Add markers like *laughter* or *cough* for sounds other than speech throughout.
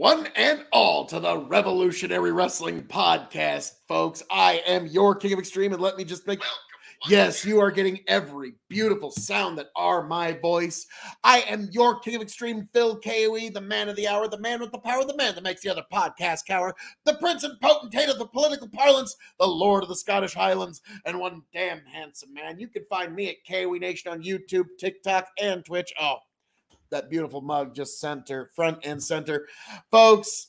One and all, to the Revolutionary Wrestling Podcast, folks. I am your King of Extreme, and let me just make yes, you are getting every beautiful sound that are my voice. I am your King of Extreme, Phil KOE, the man of the hour, the man with the power, the man that makes the other podcast cower, the prince and potentate of the political parlance, the lord of the Scottish Highlands, and one damn handsome man. You can find me at KOE Nation on YouTube, TikTok, and Twitch. Oh, that beautiful mug just center, front and center. Folks,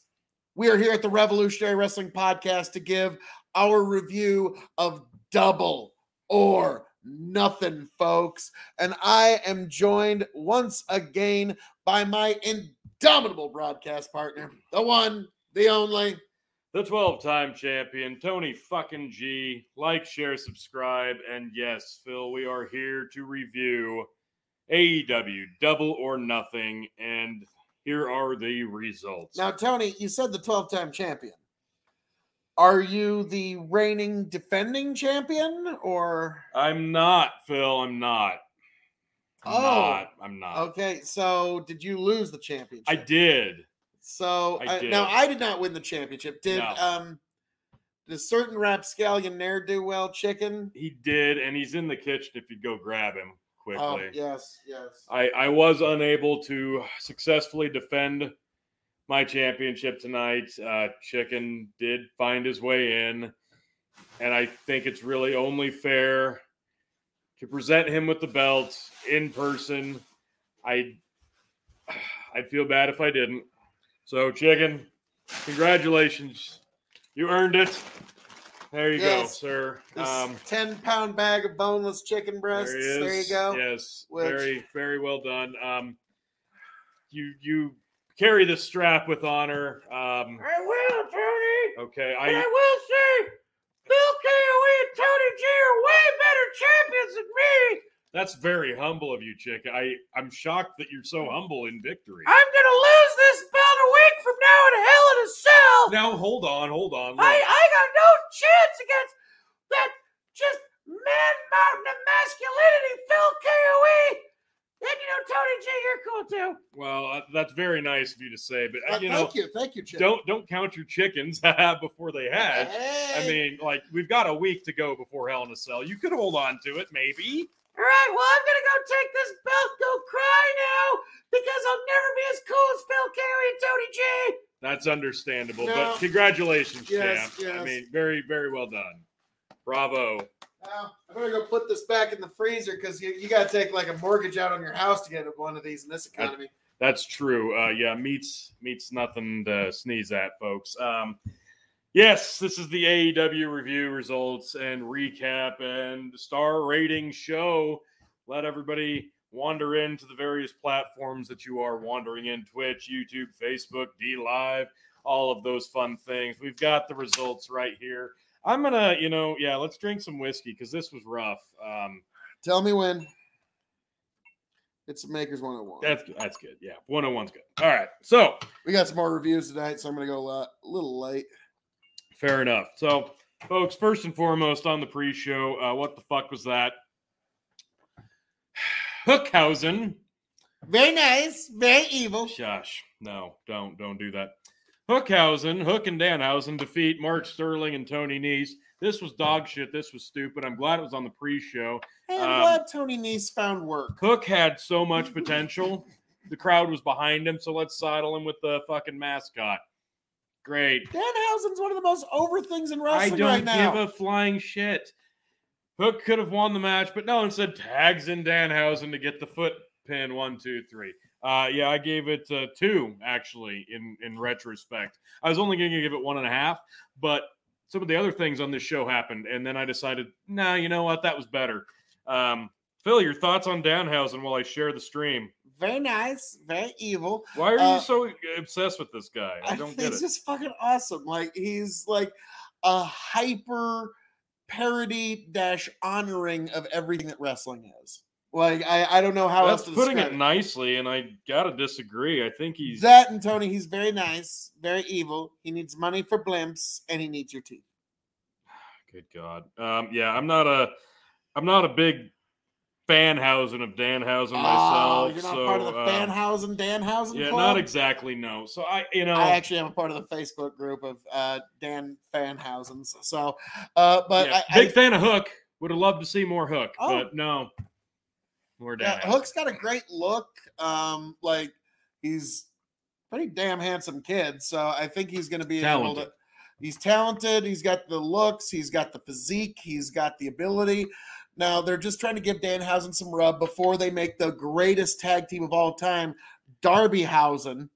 we are here at the Revolutionary Wrestling Podcast to give our review of Double or Nothing, folks. And I am joined once again by my indomitable broadcast partner, the one, the only, The 12 time champion, Tony fucking G. Like, share, subscribe. And yes, Phil, we are here to review AEW Double or Nothing. And here are the results. Now, Tony, you said the 12 time champion. Are you the reigning defending champion or? I'm not, Phil. I'm not. I'm Oh, not. I'm not. Okay, so did you lose the championship? I did. So I I- now. I did not win the championship. Did No. um does certain rapscallion ne'er do well chicken? He did. And he's in the kitchen if you'd go grab him quickly. Oh yes, yes. I, I was unable to successfully defend my championship tonight. Uh, Chicken did find his way in, and I think it's really only fair to present him with the belt in person. I *sighs* I'd feel bad if I didn't. So, Chicken, congratulations, you earned it. There you Yes. go, sir. This Um, ten pound bag of boneless chicken breasts. there, There, you go. Yes, Which- very, very well done. Um, you you carry the strap with honor. Um, I will, Tony. okay, I I will say, Bill KOE and Tony Gee are way better champions than me. that's very humble of you, chick. I I'm shocked that you're so humble in victory. I'm gonna lose this belt a week from now in Hell in a Cell. Now hold on, hold on. I, Look, I got no chance against that just man mountain of masculinity, Phil KOE. And you know, Tony Gee, you're cool too. well, uh, that's very nice of you to say, but uh, you know, thank you, thank you, Chip. don't don't count your chickens *laughs* before they hatch. I mean, like we've got a week to go before Hell in a Cell. You could hold on to it, maybe. All right, well, I'm gonna go take this belt, go cry now, because I'll never be as cool as Phil KOE and Tony Gee. That's understandable, No. but congratulations, Yes, champ. I mean, very, very well done. Bravo. Now, I'm gonna go put this back in the freezer because you, you gotta take like a mortgage out on your house to get one of these in this economy. That's true. Uh, yeah, meats meats nothing to sneeze at, folks. Um, yes, this is the AEW review results and recap and star rating show. Let everybody wander into the various platforms that you are wandering in: Twitch, YouTube, Facebook, D Live, all of those fun things. We've got the results right here. I'm gonna, you know, yeah, let's drink some whiskey because this was rough. Um, Tell me when. It's Makers 101. that's good. that's good. Yeah, 101's good. All right, so we got some more reviews tonight, so I'm gonna go a, lot, a little late. Fair enough. So, folks, first and foremost on the pre-show, uh, what the fuck was that? *sighs* Hookhausen. Very nice, very evil. Shush. No, don't don't do that. Hookhausen, Hook and Danhausen defeat Mark Sterling and Tony Nese. This was dog shit. This was stupid. I'm glad it was on the pre-show. I'm Um, glad Tony Nese found work. Hook had so much potential. The crowd was behind him, so let's saddle him with the fucking mascot. Great. Danhausen's one of the most over things in wrestling I don't right now. give a flying shit. Hook could have won the match, but no, instead tags in Danhausen to get the foot pin. One, two, three. Uh, yeah, I gave it uh, two actually. In in retrospect, I was only going to give it one and a half, but some of the other things on this show happened, and then I decided, nah, you know what, that was better. Um, Phil, your thoughts on Danhausen while I share the stream? Very nice, very evil. Why are Uh, you so obsessed with this guy? I don't think get *laughs* it. just fucking awesome. Like he's like a hyper parody dash honoring of everything that wrestling is. Like I, I don't know how That's else to putting describe it nicely, and I gotta disagree. I think he's That and Tony, he's very nice, very evil. He needs money for blimps, and he needs your teeth. *sighs* Good God. Um, yeah, I'm not a I'm not a big Fanhausen of Danhausen Oh, myself. you're not so, part of the uh, Fanhausen Danhausen Yeah, club. not exactly. No. So I, you know, I actually am a part of the Facebook group of uh, Dan Fanhausens. So, uh, but yeah, I, big fan of Hook. Would have loved to see more Hook, Oh. but no. More Yeah, Dan. Hook's got a great look. Um, like he's pretty damn handsome kid, so I think he's going to be able Talented. to. He's talented. He's got the looks. He's got the physique. He's got the ability. Now they're just trying to give Danhausen some rub before they make the greatest tag team of all time, Darbyhausen,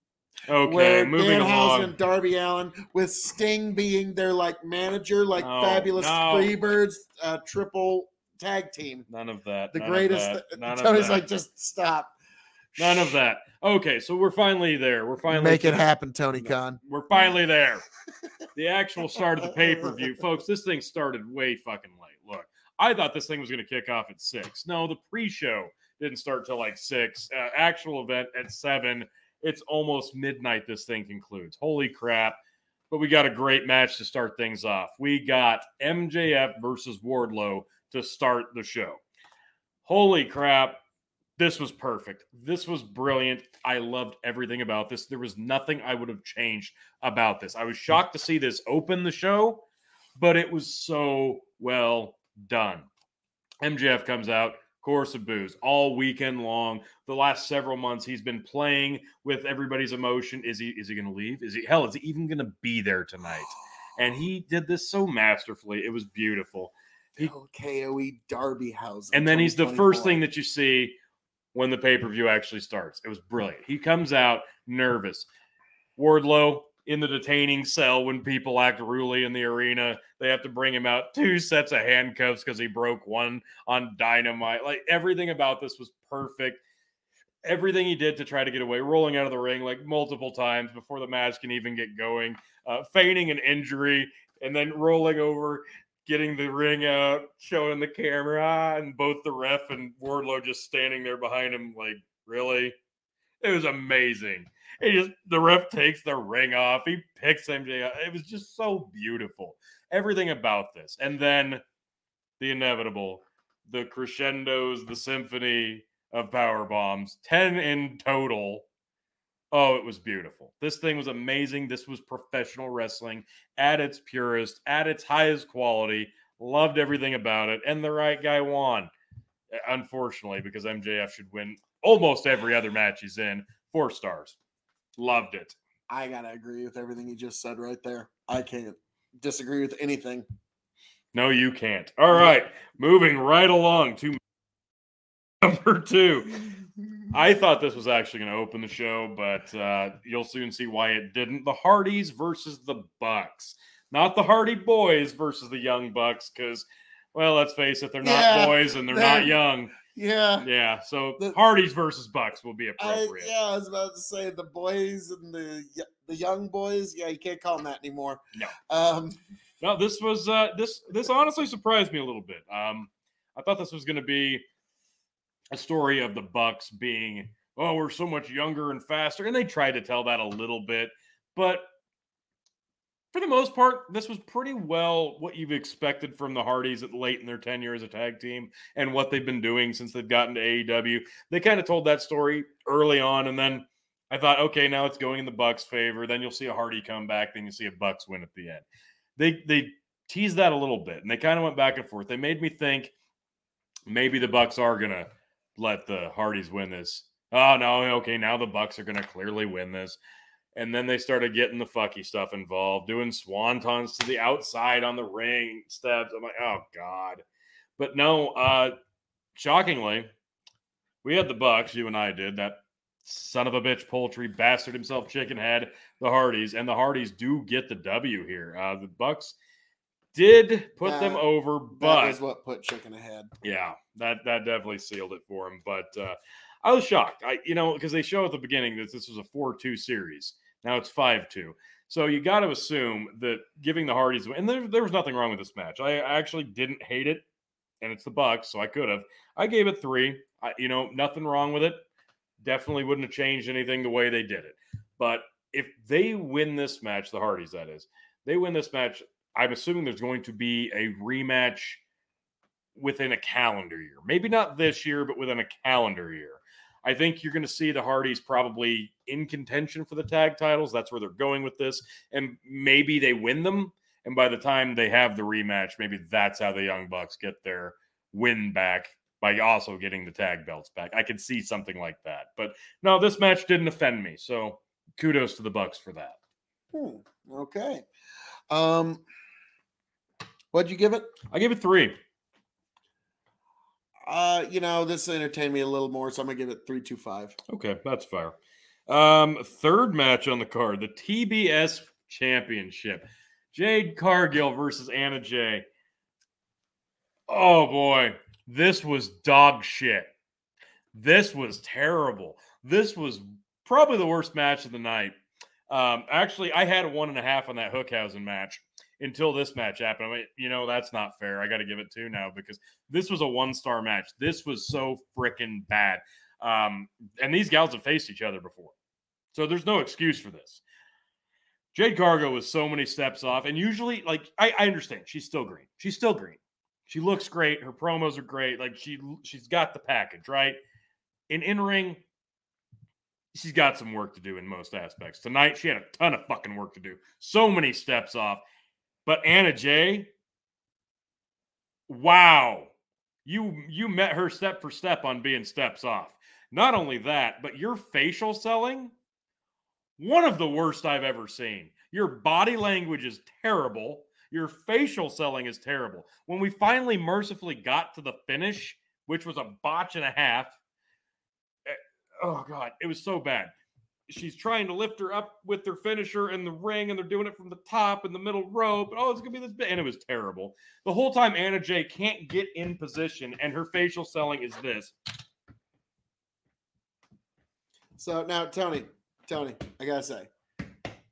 Okay, where moving Danhausen along. and Darby Allin, with Sting being their like manager, like No, fabulous no. Freebirds, uh, triple tag team, None of that. the none of greatest. that, None of Tony's that. like, just stop. None of that. Okay, so we're finally there. We're finally Make it happen, Tony Khan. We're finally there. *laughs* The actual start of the pay per view, folks. This thing started way fucking late. I thought this thing was going to kick off at six. No, the pre show didn't start till like six. Uh, actual event at seven. It's almost midnight. This thing concludes. Holy crap! But we got a great match to start things off. We got MJF versus Wardlow to start the show. Holy crap! This was perfect. This was brilliant. I loved everything about this. There was nothing I would have changed about this. I was shocked to see this open the show, but it was so well done. MJF comes out, course of booze all weekend long. The last several months, he's been playing with everybody's emotion. Is he is he going to leave? Is he hell? Is he even going to be there tonight? And he did this so masterfully. It was beautiful. He- KOE Darbyhausen. and then he's the first thing that you see when the pay per view actually starts. It was brilliant. He comes out nervous. Wardlow in the detaining cell when people act ruly in the arena. They have to bring him out two sets of handcuffs because he broke one on dynamite. Like everything about this was perfect. Everything he did to try to get away, rolling out of the ring like multiple times before the match can even get going, uh, feigning an injury, and then rolling over, getting the ring out, showing the camera, ah, and both the ref and Wardlow just standing there behind him, like, really? It was amazing. He just the ref takes the ring off. He picks MJ. It was just so beautiful. Everything about this, and then the inevitable, the crescendos, the symphony of power bombs, ten in total. Oh, it was beautiful. This thing was amazing. This was professional wrestling at its purest, at its highest quality. Loved everything about it, and the right guy won. Unfortunately, because MJF should win almost every other match he's in. Four stars. Loved it. I gotta agree with everything you just said right there. I can't disagree with anything. No, you can't. All right, moving right along to *laughs* number two. I thought this was actually going to open the show, but uh, you'll soon see why it didn't. The Hardys versus the Bucks, not the Hardy Boys versus the Young Bucks, because, well, let's face it, they're not Yeah, boys and they're they're- not young. Yeah. Yeah, so The- Hardys versus Bucks will be I, appropriate. yeah, I was about to say the boys and the the young boys. Yeah, you can't call them that anymore. No. Um, No, this was uh, this this honestly surprised me a little bit. Um, I thought this was going to be a story of the Bucks being, oh, we're so much younger and faster, and they tried to tell that a little bit, but for the most part, this was pretty well what you've expected from the Hardys at late in their tenure as a tag team and what they've been doing since they've gotten to AEW. They kind of told that story early on, and then I thought, okay, now it's going in the Bucks' favor. Then you'll see a Hardy come back, then you see a Bucks win at the end. They they teased that a little bit, and they kind of went back and forth. They made me think maybe the Bucks are gonna let the Hardys win this. Oh no, okay, now the Bucks are gonna clearly win this. And then they started getting the fucky stuff involved, doing swantons to the outside on the ring steps. I'm like, oh god. But no, uh shockingly, we had the Bucks, you and I did, that son of a bitch poultry bastard himself chicken head, the Hardys, and the Hardys do get the W here. Uh the Bucks did put them over, but was what put chicken ahead. yeah, that that definitely sealed it for him. But uh, I was shocked. I you know because they show at the beginning that this was a four-two series. Now it's five-two. So you got to assume that giving the Hardys and there, there was nothing wrong with this match. I, I actually didn't hate it, and it's the Bucks, so I could have. I gave it three. I, you know, nothing wrong with it. Definitely wouldn't have changed anything the way they did it. But if they win this match, the Hardys, that is, they win this match. I'm assuming there's going to be a rematch within a calendar year. Maybe not this year, but within a calendar year. I think you're going to see the Hardys probably in contention for the tag titles. That's where they're going with this. And maybe they win them. And by the time they have the rematch, maybe that's how the Young Bucks get their win back by also getting the tag belts back. I could see something like that. But no, this match didn't offend me. So kudos to the Bucks for that. Hmm, okay. Um, what'd you give it? I give it three. Uh, you know, this entertained me a little more, so I'm gonna give it three two five. Okay, that's fair. Um, third match on the card, the TBS Championship. Jade Cargill versus Anna Jay. Oh boy, this was dog shit. This was terrible. This was probably the worst match of the night. Um, actually, I had a one and a half on that Hookhausen match until this match happened. I mean, you know, that's not fair. I got to give it two now because this was a one star match. This was so freaking bad. Um, and these gals have faced each other before. So there's no excuse for this. Jade Cargill was so many steps off. And usually, like, I, I understand she's still green. She's still green. She looks great. Her promos are great. Like she she's got the package, right? In in ring, she's got some work to do in most aspects. Tonight, she had a ton of fucking work to do. So many steps off. But Anna Jay, wow. You you met her step for step on being steps off. Not only that, but your facial selling, one of the worst I've ever seen. Your body language is terrible. Your facial selling is terrible. When we finally mercifully got to the finish, which was a botch and a half, eh, oh god, it was so bad she's trying to lift her up with her finisher in the ring, and they're doing it from the top in the middle rope. Oh, it's gonna be this big, and it was terrible. The whole time Anna Jay can't get in position, and her facial selling is this. So now, Tony, Tony, I gotta say,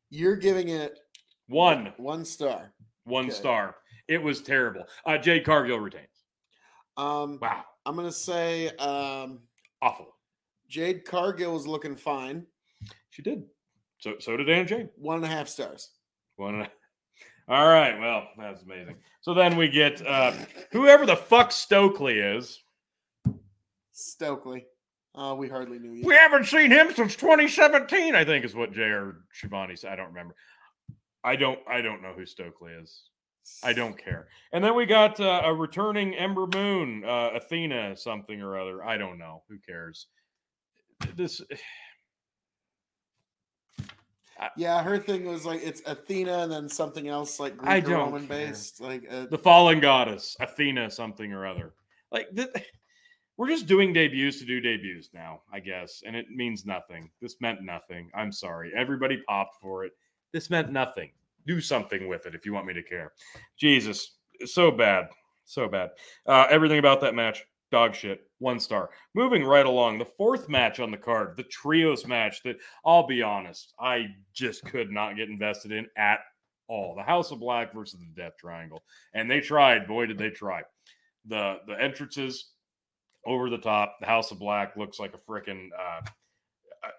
you're giving it one one star. One okay. star. It was terrible. Uh, Jade Cargill retains. Um, wow. I'm gonna say um, awful. Jade Cargill was looking fine. She did. So so did Ann Jane. One and a half stars. One and a *laughs* all right. Well, that's amazing. So then we get uh whoever the fuck Stokely is. Stokely. Uh, we hardly knew you. We haven't seen him since 2017, I think is what J.R. Shivani said. I don't remember. I don't I don't know who Stokely is. I don't care. And then we got uh, a returning Ember Moon, uh, Athena something or other. I don't know. Who cares? This yeah, her thing was like it's Athena and then something else like Greek I don't Roman care. based, like uh, the fallen goddess Athena something or other. Like th- *laughs* we're just doing debuts to do debuts now, I guess, and it means nothing. This meant nothing. I'm sorry, everybody popped for it. This meant nothing. Do something with it if you want me to care. Jesus, so bad, so bad. Uh, everything about that match dog shit, one star. Moving right along, the fourth match on the card, the trios match that I'll be honest, I just could not get invested in at all. The House of Black versus the Death Triangle. And they tried, boy, did they try. The the entrances over the top. The House of Black looks like a freaking uh,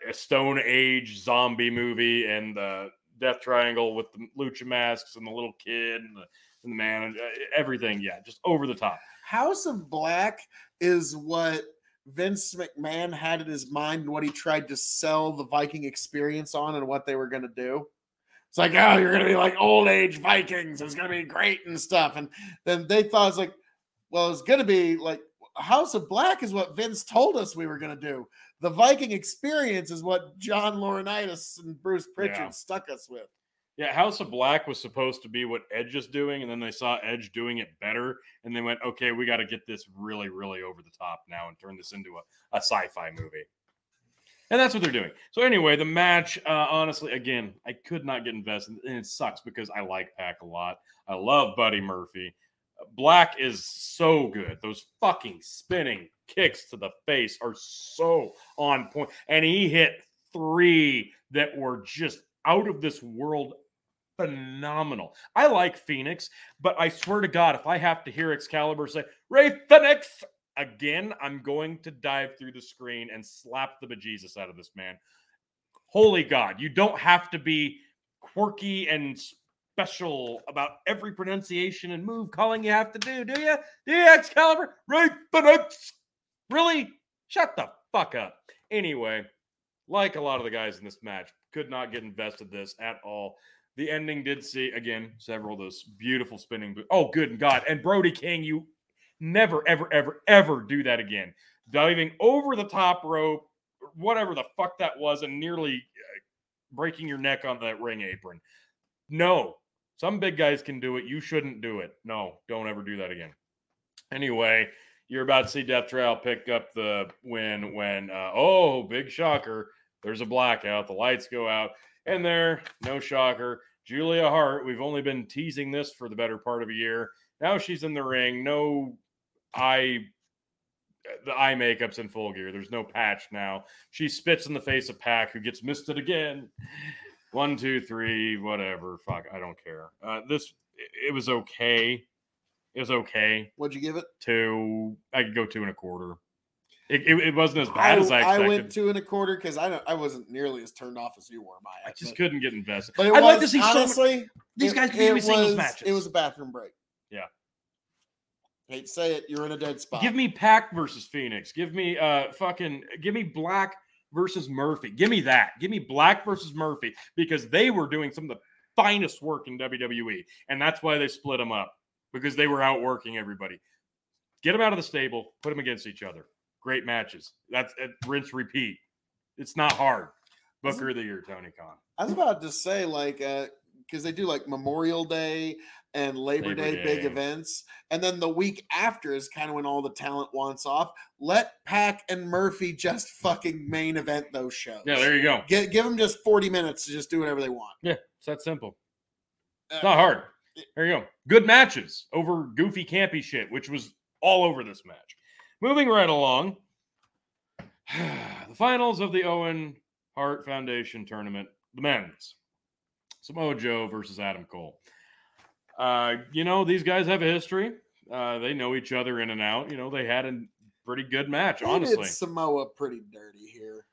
a Stone Age zombie movie, and the Death Triangle with the lucha masks and the little kid and the, and the man, uh, everything. Yeah, just over the top. House of Black is what Vince McMahon had in his mind and what he tried to sell the Viking experience on and what they were going to do. It's like, oh, you're going to be like old age Vikings. It's going to be great and stuff. And then they thought it's like, well, it's going to be like House of Black is what Vince told us we were going to do. The Viking experience is what John Laurinaitis and Bruce Pritchard yeah. stuck us with. Yeah, House of Black was supposed to be what Edge is doing, and then they saw Edge doing it better, and they went, okay, we got to get this really, really over the top now and turn this into a, a sci fi movie. And that's what they're doing. So, anyway, the match, uh, honestly, again, I could not get invested, and it sucks because I like Pac a lot. I love Buddy Murphy. Black is so good. Those fucking spinning kicks to the face are so on point. And he hit three that were just out of this world phenomenal. I like Phoenix, but I swear to God, if I have to hear Excalibur say, Ray Phoenix again, I'm going to dive through the screen and slap the bejesus out of this man. Holy God, you don't have to be quirky and special about every pronunciation and move calling you have to do, do you? Do you, Excalibur? Right, Phoenix? really? Shut the fuck up. Anyway, like a lot of the guys in this match, could not get invested this at all. The ending did see again several of those beautiful spinning. Bo- oh, good God! And Brody King, you never, ever, ever, ever do that again. Diving over the top rope, whatever the fuck that was, and nearly uh, breaking your neck on that ring apron. No, some big guys can do it. You shouldn't do it. No, don't ever do that again. Anyway, you're about to see Death Trail pick up the win when, uh, oh, big shocker, there's a blackout. The lights go out, and there, no shocker, Julia Hart. We've only been teasing this for the better part of a year. Now she's in the ring. No eye, the eye makeup's in full gear. There's no patch now. She spits in the face of Pac, who gets misted again. One, two, three, whatever. Fuck, I don't care. Uh, this, it was okay. It was okay. What'd you give it? Two, I could go two and a quarter. It, it, it wasn't as bad as I expected. I went two and a quarter because I don't. I wasn't nearly as turned off as you were. My, I just couldn't get invested. But it I'd was, like to see so honestly. much- these it- guys can it give me singles was- matches. It was a bathroom break. Yeah. Hate to say it, you're in a dead spot. Give me Pac versus Phoenix. Give me uh fucking give me Black versus Murphy. Give me that. Give me Black versus Murphy because they were doing some of the finest work in WWE, and that's why they split them up because they were outworking everybody. Get them out of the stable, put them against each other. Great matches. That's uh, rinse repeat. It's not hard. Booker of the year, Tony Khan. I was about to say like uh because they do like Memorial Day and Labor, Labor Day, big events, and then the week after is kind of when all the talent wants off. Let Pac and Murphy just fucking main event those shows. Yeah, there you go. Give, give them just 40 minutes to just do whatever they want. Yeah, it's that simple. Uh, It's not hard. There you go. Good matches over goofy, campy shit, which was all over this match. Moving right along, *sighs* the finals of the Owen Hart Foundation tournament, the men's. Samoa Joe versus Adam Cole. Uh, you know, these guys have a history. Uh, they know each other in and out. You know, they had a pretty good match, They honestly. Samoa pretty dirty here.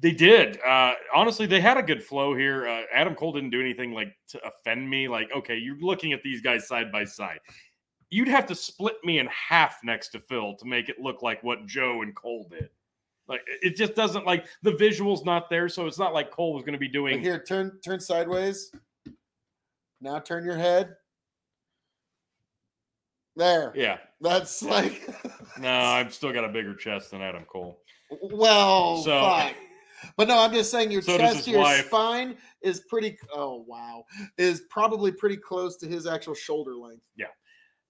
They did. Uh, honestly, they had a good flow here. Uh, Adam Cole didn't do anything like to offend me. Like, okay, you're looking at these guys side by side. You'd have to split me in half next to Phil to make it look like what Joe and Cole did. Like, it- just doesn't like the visuals not there, so it's not like Cole was going to be Like doing. here, turn turn sideways. Now turn your head. There. Yeah, That's like *laughs* no, I've still got a bigger chest than Adam Cole. well, So- fuck. But no, I'm just saying your So chest your wife. spine is pretty. Oh wow, is probably pretty close to his actual shoulder length.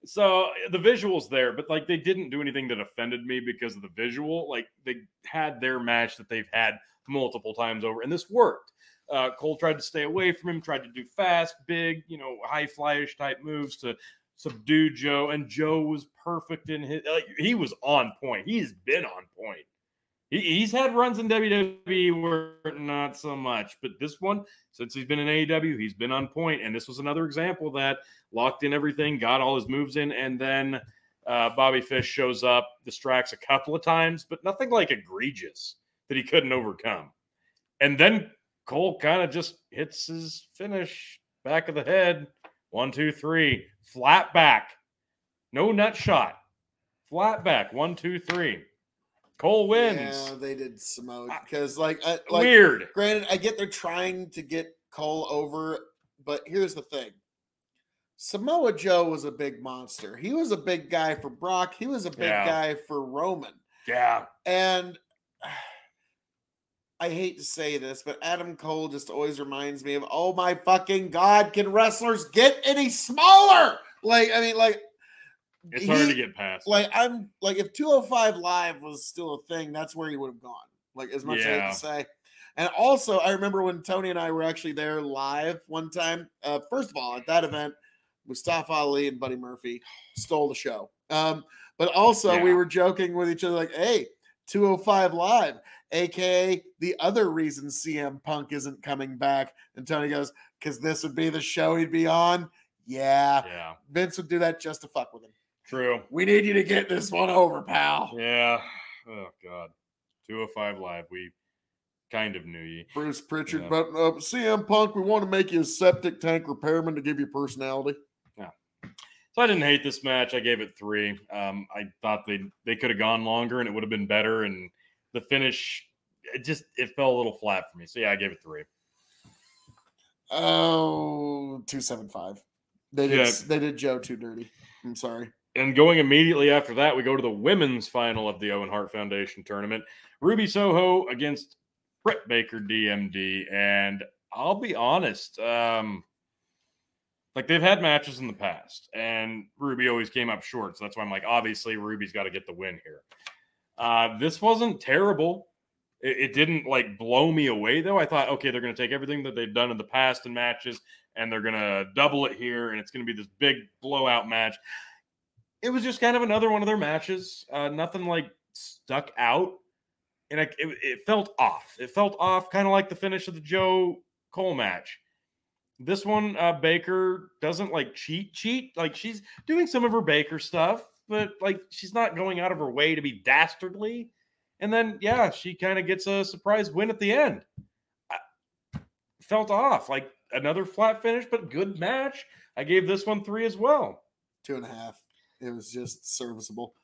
So the visuals there, but like they didn't do anything that offended me because of the visual. Like they had their match that they've had multiple times over, and this worked. Uh, Cole tried to stay away from him, tried to do fast, big, you know, high flyish type moves to subdue Joe, and Joe was perfect in his. Like, he was on point. He's been on point. He, he's had runs in WWE where not so much, but this one, since he's been in AEW, he's been on point, and this was another example that locked in everything, got all his moves in, and then uh, Bobby Fish shows up, distracts a couple of times, but nothing like egregious that he couldn't overcome. And then Cole kind of just hits his finish, back of the head, one, two, three, flat back, no nut shot, flat back, one, two, three. Cole wins. Yeah, they did Samoa ah, because like I, like Weird. granted, I get they're trying to get Cole over, but here's the thing. Samoa Joe was a big monster. He was a big guy for Brock. He was a big Yeah. guy for Roman. Yeah. And *sighs* I hate to say this, but Adam Cole just always reminds me of, oh my fucking god, can wrestlers get any smaller? Like, I mean, like It's hard to get past. like I'm like if 205 live was still a thing, that's where he would have gone. Like as much as I hate to say. And also, I remember when Tony and I were actually there live one time. Uh, first of all, at that event, Mustafa Ali and Buddy Murphy stole the show. Um, but also, we were joking with each other, like, "Hey, 205 live, aka the other reason CM Punk isn't coming back." And Tony goes, "Because this would be the show he'd be on." Yeah, yeah. Vince would do that just to fuck with him. True. We need you to get this one over, pal. Yeah. Oh God. 205 live. We kind of knew you. Bruce Pritchard, Yeah. but uh, CM Punk, we want to make you a septic tank repairman to give you personality. Yeah. So I didn't hate this match. I gave it three. Um, I thought they they could have gone longer and it would have been better. And the finish, it just it fell a little flat for me. So yeah, I gave it three. Oh, 275. They did Yeah. they did Joe too dirty. I'm sorry. And going immediately after that, we go to the women's final of the Owen Hart Foundation tournament. Ruby Soho against Britt Baker DMD. And I'll be honest, um, like they've had matches in the past, and Ruby always came up short. So that's why I'm like, obviously, Ruby's got to get the win here. Uh, this wasn't terrible. It, it didn't like blow me away though. I thought, okay, they're going to take everything that they've done in the past in matches, and they're going to double it here, and it's going to be this big blowout match it was just kind of another one of their matches. Uh, nothing like stuck out, and I, it, it felt off. It felt off, kind of like the finish of the Joe Cole match. This one, uh, Baker doesn't like cheat, cheat. Like she's doing some of her Baker stuff, but like she's not going out of her way to be dastardly. And then, yeah, she kind of gets a surprise win at the end. I, felt off, like another flat finish, but good match. I gave this one three as well. Two and a half. It was just serviceable.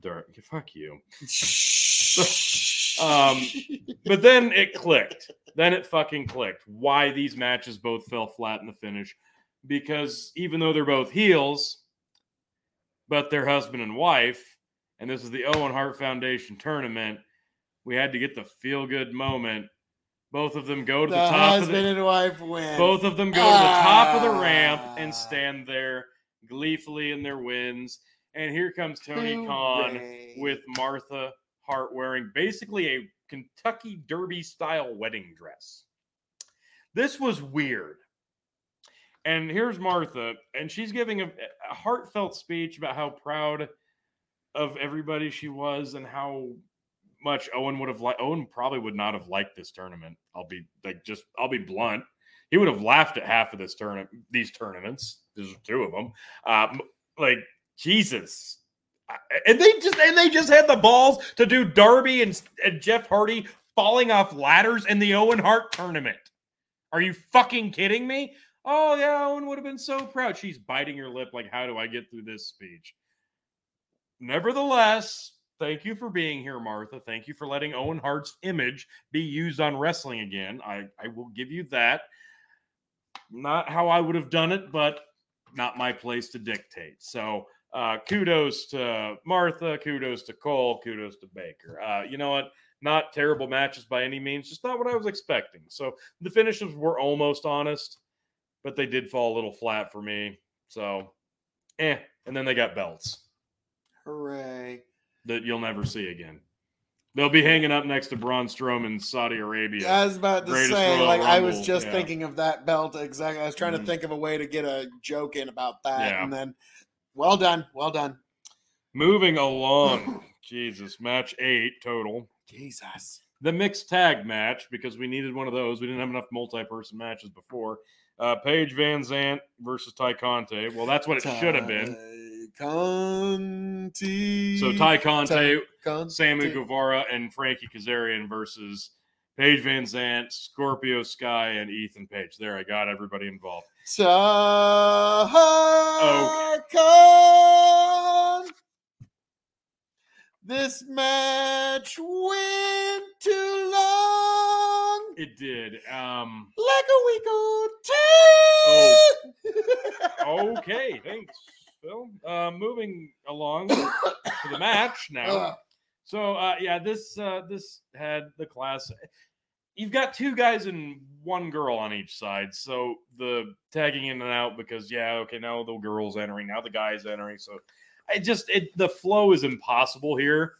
Dirt. Fuck you. *laughs* Um, But then it clicked. Then it fucking clicked. Why these matches both fell flat in the finish. Because even though they're both heels, but they're husband and wife, and this is the Owen Hart Foundation tournament, we had to get the feel good moment. Both of them go to the, the, top of husband the, and wife win. both of them go to the top of the ramp Ah. and stand there gleefully in their wins. And here comes Tony Khan with Martha Hart wearing basically a Kentucky Derby style wedding dress. This was weird. And here's Martha, and she's giving a, a heartfelt speech about how proud of everybody she was and how much Owen would have liked. Owen probably would not have liked this tournament. I'll be like, just I'll be blunt. He would have laughed at half of this tournament, these tournaments. There's two of them. Um, like Jesus, and they just and they just had the balls to do Darby and, and Jeff Hardy falling off ladders in the Owen Hart tournament. Are you fucking kidding me? Oh yeah, Owen would have been so proud. She's biting her lip like, how do I get through this speech? Nevertheless, thank you for being here, Martha. Thank you for letting Owen Hart's image be used on wrestling again. I, I will give you that. Not how I would have done it, but not my place to dictate. So uh, kudos to Martha, kudos to Cole, kudos to Baker. Uh, you know what? Not terrible matches by any means, just not what I was expecting. So the finishes were almost honest, but they did fall a little flat for me. So, eh. And then they got belts Hooray. that you'll never see again. They'll be hanging up next to Braun Strowman, in Saudi Arabia. I was about to say, Royal like, I was just yeah. thinking of that belt exactly. I was trying Mhm. to think of a way to get a joke in about that. Yeah. And then, well done. Well done. Moving along. *laughs* Jesus, match eight total. Jesus. the mixed tag match because we needed one of those. We didn't have enough multi-person matches before. Uh, Paige Van Zant versus Ty Conte. Well, that's what it should have been. Conti. So Ty Conte, Conti. Sammy Guevara, and Frankie Kazarian versus Paige Van Zant, Scorpio Sky, and Ethan Page. There, I got everybody involved. Con. This match went too long. It did. Um, Like a week or Oh. okay, thanks, Phil. Uh, moving along *coughs* to the match now. Ugh. So uh, yeah, this uh, this had the class. You've got two guys and one girl on each side, so the tagging in and out because yeah, okay, now the girl's entering, now the guy's entering. So I just it the flow is impossible here.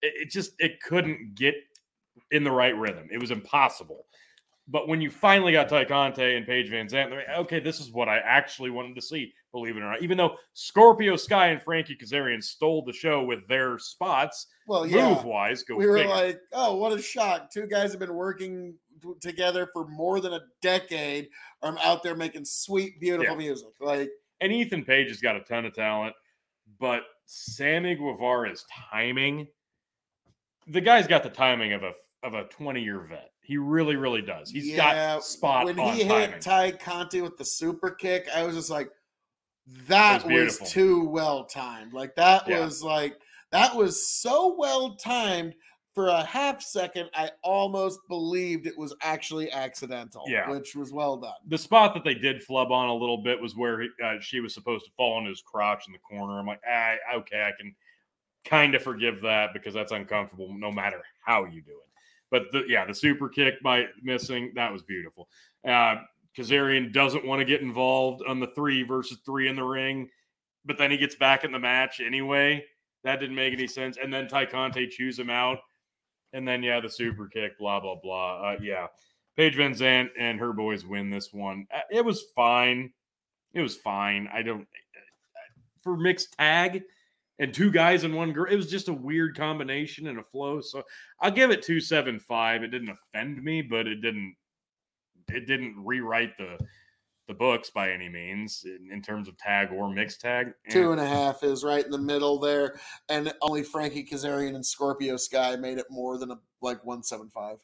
It, it just it couldn't get in the right rhythm. It was impossible. But when you finally got Ty Conte and Paige Van Zandt, okay, this is what I actually wanted to see, believe it or not. Even though Scorpio Sky and Frankie Kazarian stole the show with their spots, Well, yeah. move wise, go we were figure. like, oh, what a shock. Two guys have been working together for more than a decade. I'm out there making sweet, beautiful Yeah. music. Like, and Ethan Page has got a ton of talent, but Sammy Guevara's timing, the guy's got the timing of a of a 20 year vet. He really, really does. He's Yeah, got spot when he timing. hit Ty Conti with the super kick, I was just like, that was was, too well timed. Like that Yeah. was like that was so well timed. For a half second, I almost believed it was actually accidental. Yeah. which was well done. the spot that they did flub on a little bit was where he, uh, she was supposed to fall on his crotch in the corner. I'm like, ah, okay, I can kind of forgive that because that's uncomfortable no matter how you do it. But the, yeah, the super kick by missing that was beautiful. Uh, Kazarian doesn't want to get involved on the three versus three in the ring, but then he gets back in the match anyway. That didn't make any sense. And then Ty Conte chews him out. And then, yeah, the super kick, blah, blah, blah. Uh, yeah. Paige Van Zant and her boys win this one. Uh, It was fine. It was fine. I don't for mixed tag and two guys and one girl. It was just a weird combination and a flow. So I'll give it two seven five. It didn't offend me, but it didn't it didn't rewrite the the books by any means in, in terms of tag or mixed tag. Eh, Two and a half is right in the middle there, and only Frankie Kazarian and Scorpio Sky made it more than a like one seven five.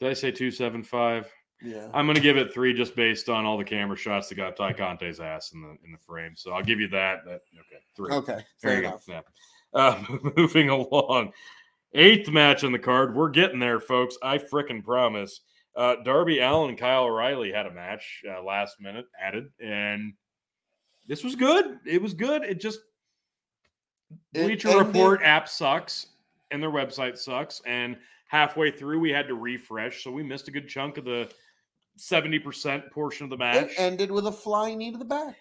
Did I say two seven five? Yeah, I'm going to give it three just based on all the camera shots that got Ty Conte's ass in the in the frame. So I'll give you that. That okay, three. okay, There fair you go. enough. Yeah. Uh, *laughs* moving along, eighth match on the card. We're getting there, folks. I frickin' promise. Uh, Darby Allin and Kyle O'Reilly had a match uh, last minute added, and this was good. It was good. It just It Bleacher ended- Report app sucks, and their website sucks. And halfway through, we had to refresh, so we missed a good chunk of the seventy percent portion of the match. It ended with a flying knee to the back.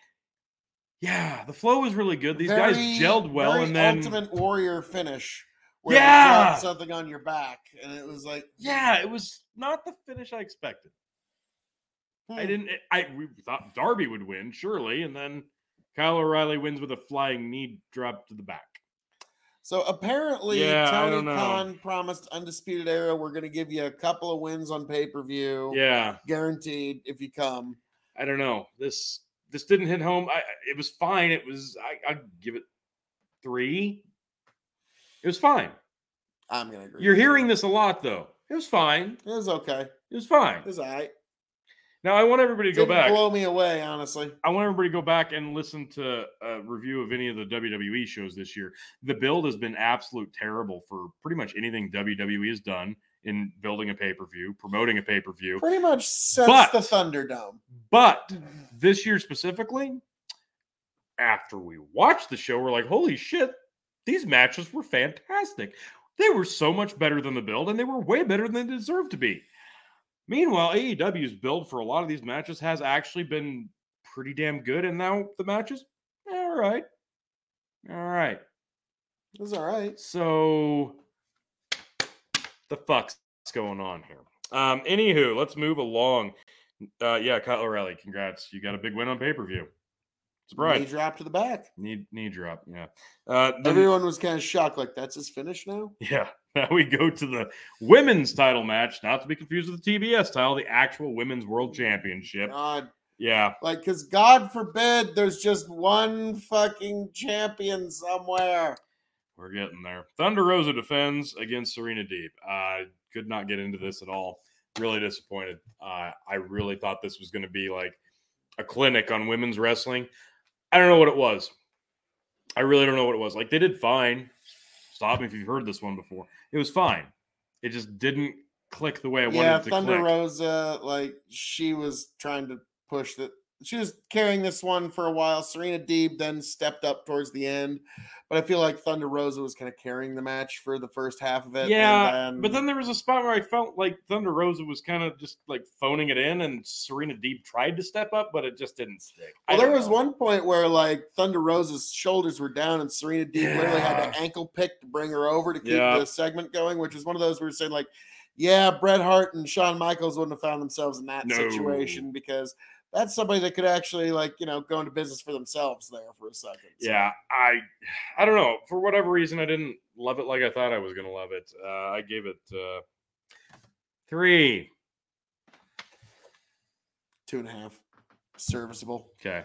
yeah, the flow was really good. These Very- guys gelled well, and then Ultimate Warrior finish. Where Yeah! something on your back, and it was like, Yeah, it was not the finish I expected. I hmm. didn't. I we thought Darby would win surely, and then Kyle O'Reilly wins with a flying knee drop to the back. So apparently, Yeah, Tony. Khan promised Undisputed Era. We're going to give you a couple of wins on pay per view, Yeah, guaranteed if you come. I don't know. This this didn't hit home. I I- it was fine. It was I I'd give it three. It was fine. I'm going to agree. You're with you. hearing this a lot though. It was fine. It was okay. It was fine. It was all right. Now I want everybody to go Didn't back. blow me away, honestly. I want everybody to go back and listen to a review of any of the WWE shows this year. The build has been absolute terrible for pretty much anything WWE has done in building a pay per view, promoting a pay per view. Pretty much since But- the Thunderdome. But this year specifically, after we watched the show, we're like, holy shit, these matches were fantastic. They were so much better than the build, and they were way better than they deserved to be. Meanwhile, AEW's build for a lot of these matches has actually been pretty damn good, and now the matches, all right, all right. It was all right. So, the fuck's going on here? Um, anywho, let's move along. Uh, yeah, Kyle O'Reilly, congrats! You got a big win on pay per view. Knee drop to the back. Knee knee drop. Yeah. Uh, then- Everyone was kind of shocked. Like, that's his finish now? yeah. *laughs* Now we go to the women's title match, not to be confused with the TBS title, the actual women's world championship. God. Yeah. Like, because God forbid there's just one fucking champion somewhere. We're getting there. Thunder Rosa defends against Serena Deeb. I could not get into this at all. Really disappointed. Uh, I really thought this was going to be like a clinic on women's wrestling. I don't know what it was. I really don't know what it was. Like they did fine. Stop me if you've heard this one before. It was fine. It just didn't click the way I wanted yeah, it to Thunder click. Rosa, like, she was trying to push that. She was carrying this one for a while. Serena Deeb then stepped up towards the end. But I feel like Thunder Rosa was kind of carrying the match for the first half of it. and Yeah, but then there was a spot where I felt like Thunder Rosa was kind of just like phoning it in, and Serena Deeb tried to step up, but it just didn't stick. Well, there was know. one point where like Thunder Rosa's shoulders were down and Serena Deeb literally had Yeah. to ankle pick to bring her over to keep Yeah. the segment going, which is one of those where we were saying like, yeah, Bret Hart and Shawn Michaels wouldn't have found themselves in that No. situation because that's somebody that could actually like you know go into business for themselves there for a second. So, Yeah, I, I don't know. For whatever reason, I didn't love it like I thought I was gonna love it. Uh, I gave it uh, three. two and a half, serviceable. Okay,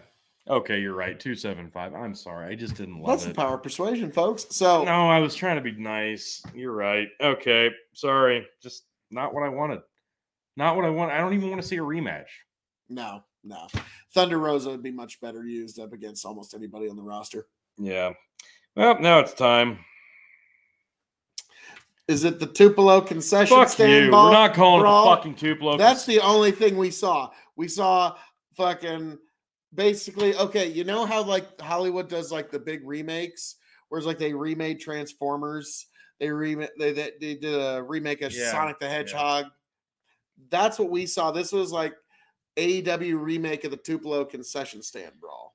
okay, you're right. Two seven five. I'm sorry, I just didn't love it. That's the power of persuasion, folks. So No, I was trying to be nice. You're right. Okay, sorry. Just not what I wanted. Not what I want. I don't even want to see a rematch. No, no. Thunder Rosa would be much better used up against almost anybody on the roster. Yeah. Well, now it's time. Is it the Tupelo concession Fuck stand you. ball? We're not calling brawl? it the fucking Tupelo. That's the only thing we saw. We saw fucking basically okay, you know how like Hollywood does like the big remakes, whereas like they remade Transformers, they remade they, they, they did a remake of Yeah, Sonic the Hedgehog. That's what we saw. This was like AEW remake of the Tupelo concession stand brawl.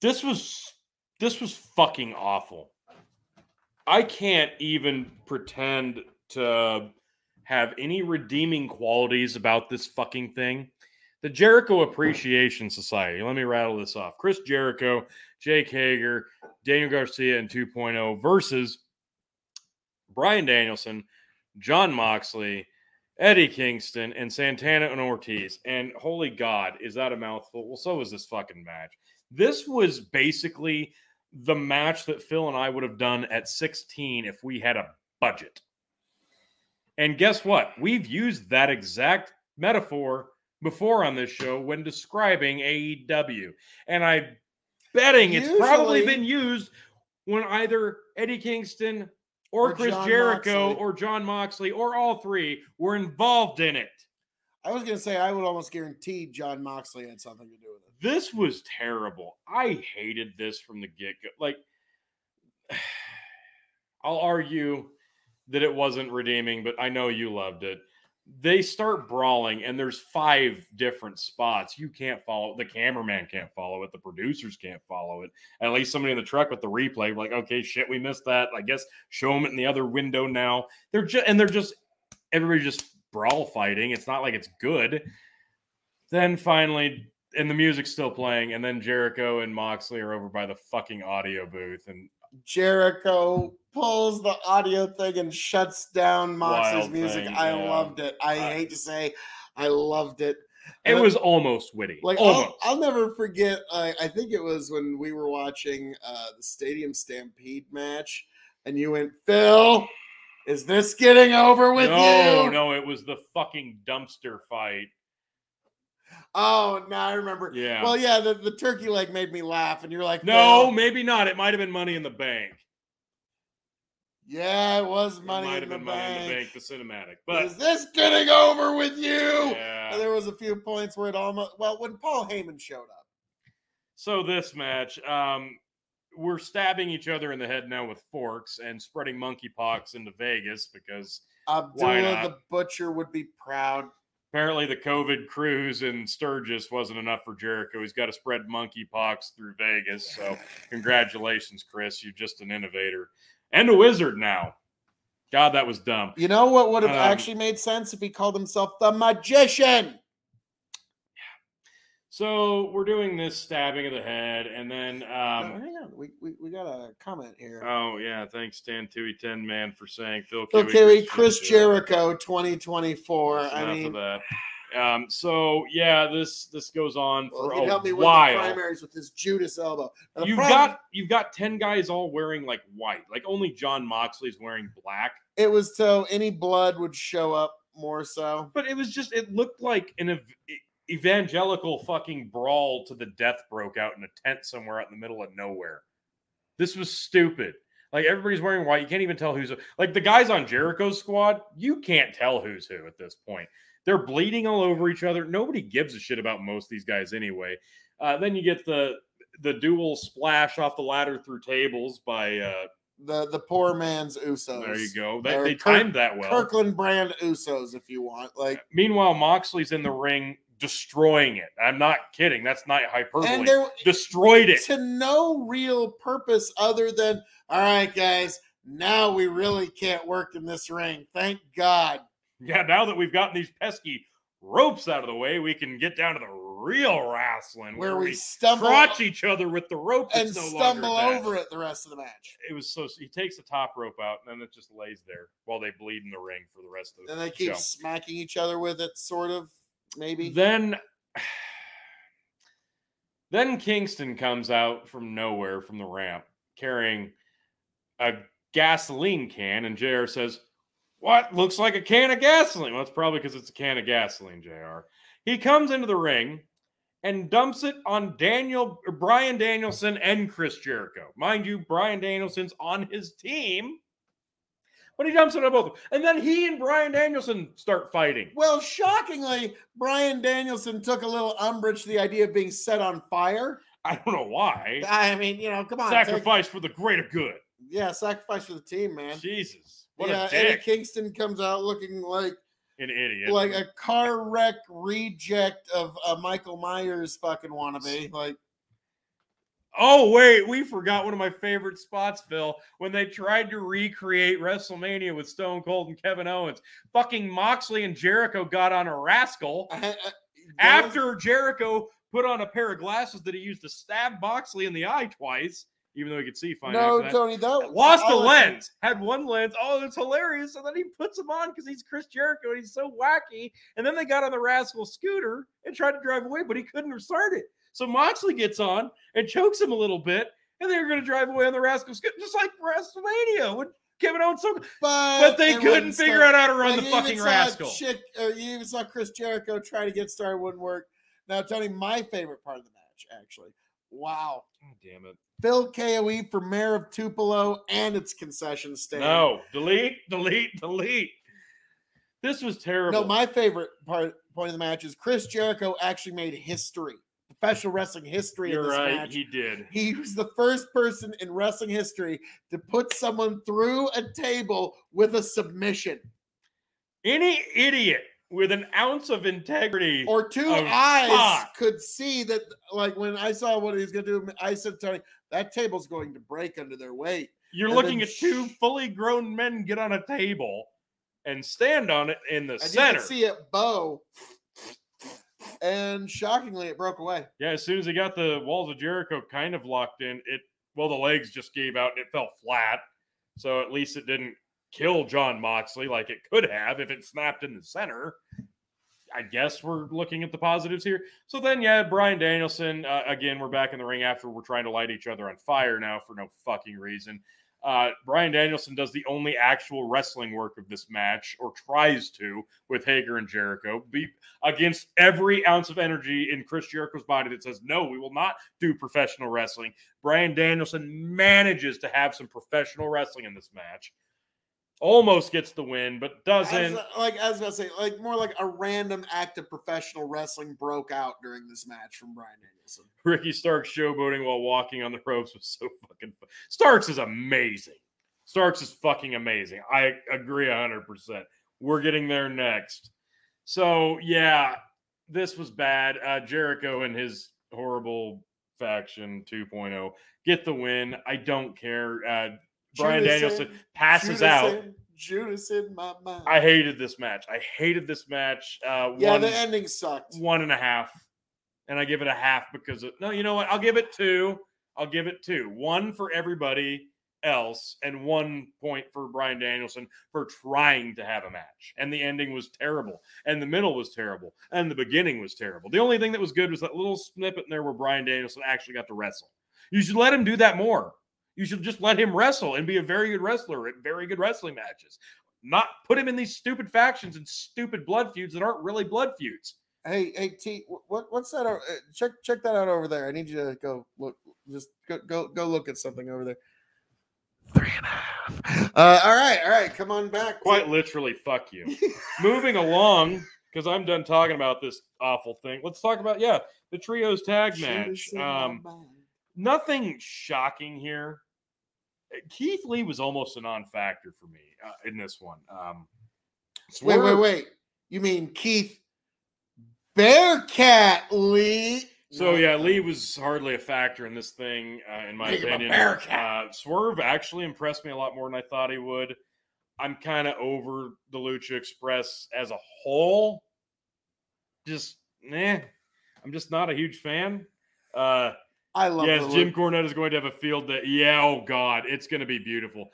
this was this was fucking awful. I can't even pretend to have any redeeming qualities about this fucking thing. The Jericho Appreciation Society. Let me rattle this off. Chris Jericho, Jake Hager, Daniel Garcia, and 2.0 versus Bryan Danielson, Jon Moxley, Eddie Kingston, and Santana and Ortiz. And holy God, is that a mouthful? Well, so was this fucking match. This was basically the match that Phil and I would have done at 16 if we had a budget. And guess what? We've used that exact metaphor before on this show when describing AEW. And I'm betting it's probably been used when either Eddie Kingston or, Or Chris John Jericho Moxley. or Jon Moxley or all three were involved in it. I was gonna say I would almost guarantee Jon Moxley had something to do with it. This was terrible. I hated this from the get go. Like, *sighs* I'll argue that it wasn't redeeming, but I know you loved it. They start brawling, and there's five different spots. You can't follow. The cameraman can't follow it. The producers can't follow it. At least somebody in the truck with the replay, like, okay, shit, we missed that. I guess show them it in the other window now. They're just, and they're just, everybody just brawl fighting. It's not like it's good. Then finally, and the music's still playing, and then Jericho and Moxley are over by the fucking audio booth, and Jericho pulls the audio thing and shuts down Moxley's Wild music. thing, I yeah. loved it. I I- hate to say, I loved it. it And was almost witty. like almost. I'll, I'll never forget. I I think it was when we were watching uh, the Stadium Stampede match, and you went, Phil. Is this getting over with no, you? no, it was the fucking dumpster fight. Oh, now I remember. Yeah. Well, yeah, the, the turkey leg made me laugh, and you're like, no, maybe not. It might have been Money in the Bank. Yeah, it was money. It might in have the been Money in the bank. The cinematic. But Is this getting over with you? yeah. And there was a few points where it almost well when Paul Heyman showed up. So this match, um, we're stabbing each other in the head now with forks and spreading monkeypox into Vegas because Abdullah the Butcher would be proud. Apparently the COVID cruise in Sturgis wasn't enough for Jericho. He's got to spread monkeypox through Vegas. So congratulations, Chris. You're just an innovator and a wizard now. God, that was dumb. You know what would have Um, actually made sense if he called himself the Magician? So we're doing this stabbing of the head, and then No, um, hang on, we, we we got a comment here. oh yeah, thanks Dan Tui Ten Man for saying Phil. okay, Kiwi, Chris Jericho, 2024. I mean, that. Um, so yeah, this this goes on well, for a help me while. primaries with his Judas elbow. You've problem- got you've got ten guys all wearing like white. Like only Jon Moxley's wearing black. it was so any blood would show up more so. But it was just it looked like an e, evangelical fucking brawl to the death broke out in a tent somewhere out in the middle of nowhere. This was stupid. Like everybody's wearing white. You can't even tell who's like the guys on Jericho's squad. You can't tell who's who at this point. They're bleeding all over each other. Nobody gives a shit about most of these guys anyway. Uh, then you get the the dual splash off the ladder through tables by uh, The the poor man's Usos. there you go. They, they Kirk- timed that well. Kirkland brand Usos, if you want. Like, Meanwhile, Moxley's in the ring destroying it. I'm not kidding. That's not hyperbole. and there Destroyed it. to no real purpose other than, all right, guys, now we really can't work in this ring. Thank God. Yeah, now that we've gotten these pesky ropes out of the way, we can get down to the real wrestling Where we we stumble crotch each other with the rope and no stumble over it the rest of the match. It was so he takes the top rope out and then it just lays there while they bleed in the ring for the rest of the And they keep show. smacking each other with it, sort of, maybe. Then *sighs* then Kingston comes out from nowhere from the ramp carrying a gasoline can and JR says, What looks like a can of gasoline? Well, it's probably because it's a can of gasoline, JR. He comes into the ring and dumps it on Daniel Bryan Danielson and Chris Jericho. Mind you, Bryan Danielson's on his team, but he dumps it on both. of them. And then he and Bryan Danielson start fighting. Well, shockingly, Bryan Danielson took a little umbrage to the idea of being set on fire. I don't know why. I mean, you know, come on. take- Sacrifice for the greater good. yeah, sacrifice for the team, man. Jesus. What yeah, Eddie. Kingston comes out looking like An idiot. like a car wreck reject of a Michael Myers fucking wannabe. Like, Oh, wait, we forgot one of my favorite spots, Phil, when they tried to recreate WrestleMania with Stone Cold and Kevin Owens. Fucking Moxley and Jericho got on a rascal I- I- that was- after Jericho put on a pair of glasses that he used to stab Moxley in the eye twice, even though he could see fine. no, after that. Tony, that Lost a lens, had one lens. Oh, it's hilarious. And then he puts him on because he's Chris Jericho and he's so wacky. And then they got on the rascal scooter and tried to drive away, but he couldn't start it. So Moxley gets on and chokes him a little bit, and they're going to drive away on the rascal scooter, just like WrestleMania when Kevin Owens. So, But, but they couldn't figure start. out how to run Like, the you fucking saw rascal. Chick, uh, you even saw Chris Jericho try to get started, wouldn't work. Now, Tony, my favorite part of the match, actually. Wow. God damn it. Phil KOE for mayor of Tupelo and its concession stand. No, delete, delete, delete. This was terrible. No, my favorite part point of the match is Chris Jericho actually made history, professional wrestling history You're right. match. He did. He was the first person in wrestling history to put someone through a table with a submission Any idiot with an ounce of integrity. or two eyes fuck. could see that. Like when I saw what he was going to do, I said, Tony, that table's going to break under their weight. You're and looking then at two fully grown men get on a table and stand on it in the center. see it bow. And shockingly, it broke away. Yeah, as soon as he got the walls of Jericho kind of locked in, it well, the legs just gave out and it fell flat. So at least it didn't kill Jon Moxley like it could have if it snapped in the center. I guess we're looking at the positives here. So then, yeah, Bryan Danielson, uh, again, we're back in the ring after we're trying to light each other on fire now for no fucking reason. Uh, Bryan Danielson does the only actual wrestling work of this match, or tries to, with Hager and Jericho, be against every ounce of energy in Chris Jericho's body that says, no, we will not do professional wrestling. Bryan Danielson manages to have some professional wrestling in this match. Almost gets the win, but doesn't. As, like as I was gonna say, like more like a random act of professional wrestling broke out during this match from Bryan Danielson. *laughs* Ricky Starks showboating while walking on the ropes was so fucking. fu- Starks is amazing. Starks is fucking amazing. I agree 100%. We're getting there next. So, yeah, this was bad. Uh, Jericho and his horrible faction 2.0 get the win. I don't care. Uh, Brian Judas Danielson in- passes Judas out. in- Judas in my mind. I hated this match. I hated this match. Uh, yeah, one, the ending sucked. one and a half, and I give it a half because of, no, you know what? I'll give it two. I'll give it two. One for everybody else, and one point for Bryan Danielson for trying to have a match. And the ending was terrible, and the middle was terrible, and the beginning was terrible. The only thing that was good was that little snippet in there where Bryan Danielson actually got to wrestle. You should let him do that more. You should just let him wrestle and be a very good wrestler at very good wrestling matches. Not put him in these stupid factions and stupid blood feuds that aren't really blood feuds. Hey, hey, T, what what's that? uh, Check check that out over there. I need you to go look. Just go go go look at something over there. Three and a half. Uh, all right, all right. Come on back. Quite literally, fuck you. Moving along, because I'm done talking about this awful thing. Let's talk about yeah, the trios tag match. Judas in my Um, nothing shocking here. Keith Lee was almost a non-factor for me uh, in this one. Um, Wait, wait, wait. You mean Keith Bearcat Lee? So yeah, Lee was hardly a factor in this thing, uh, in my opinion. Bearcat. Uh, Swerve actually impressed me a lot more than I thought he would. I'm kind of over the Lucha Express as a whole. Just, eh, I'm just not a huge fan. Uh, I love yes, Jim. Cornette is going to have a field that, yeah, oh God, it's going to be beautiful.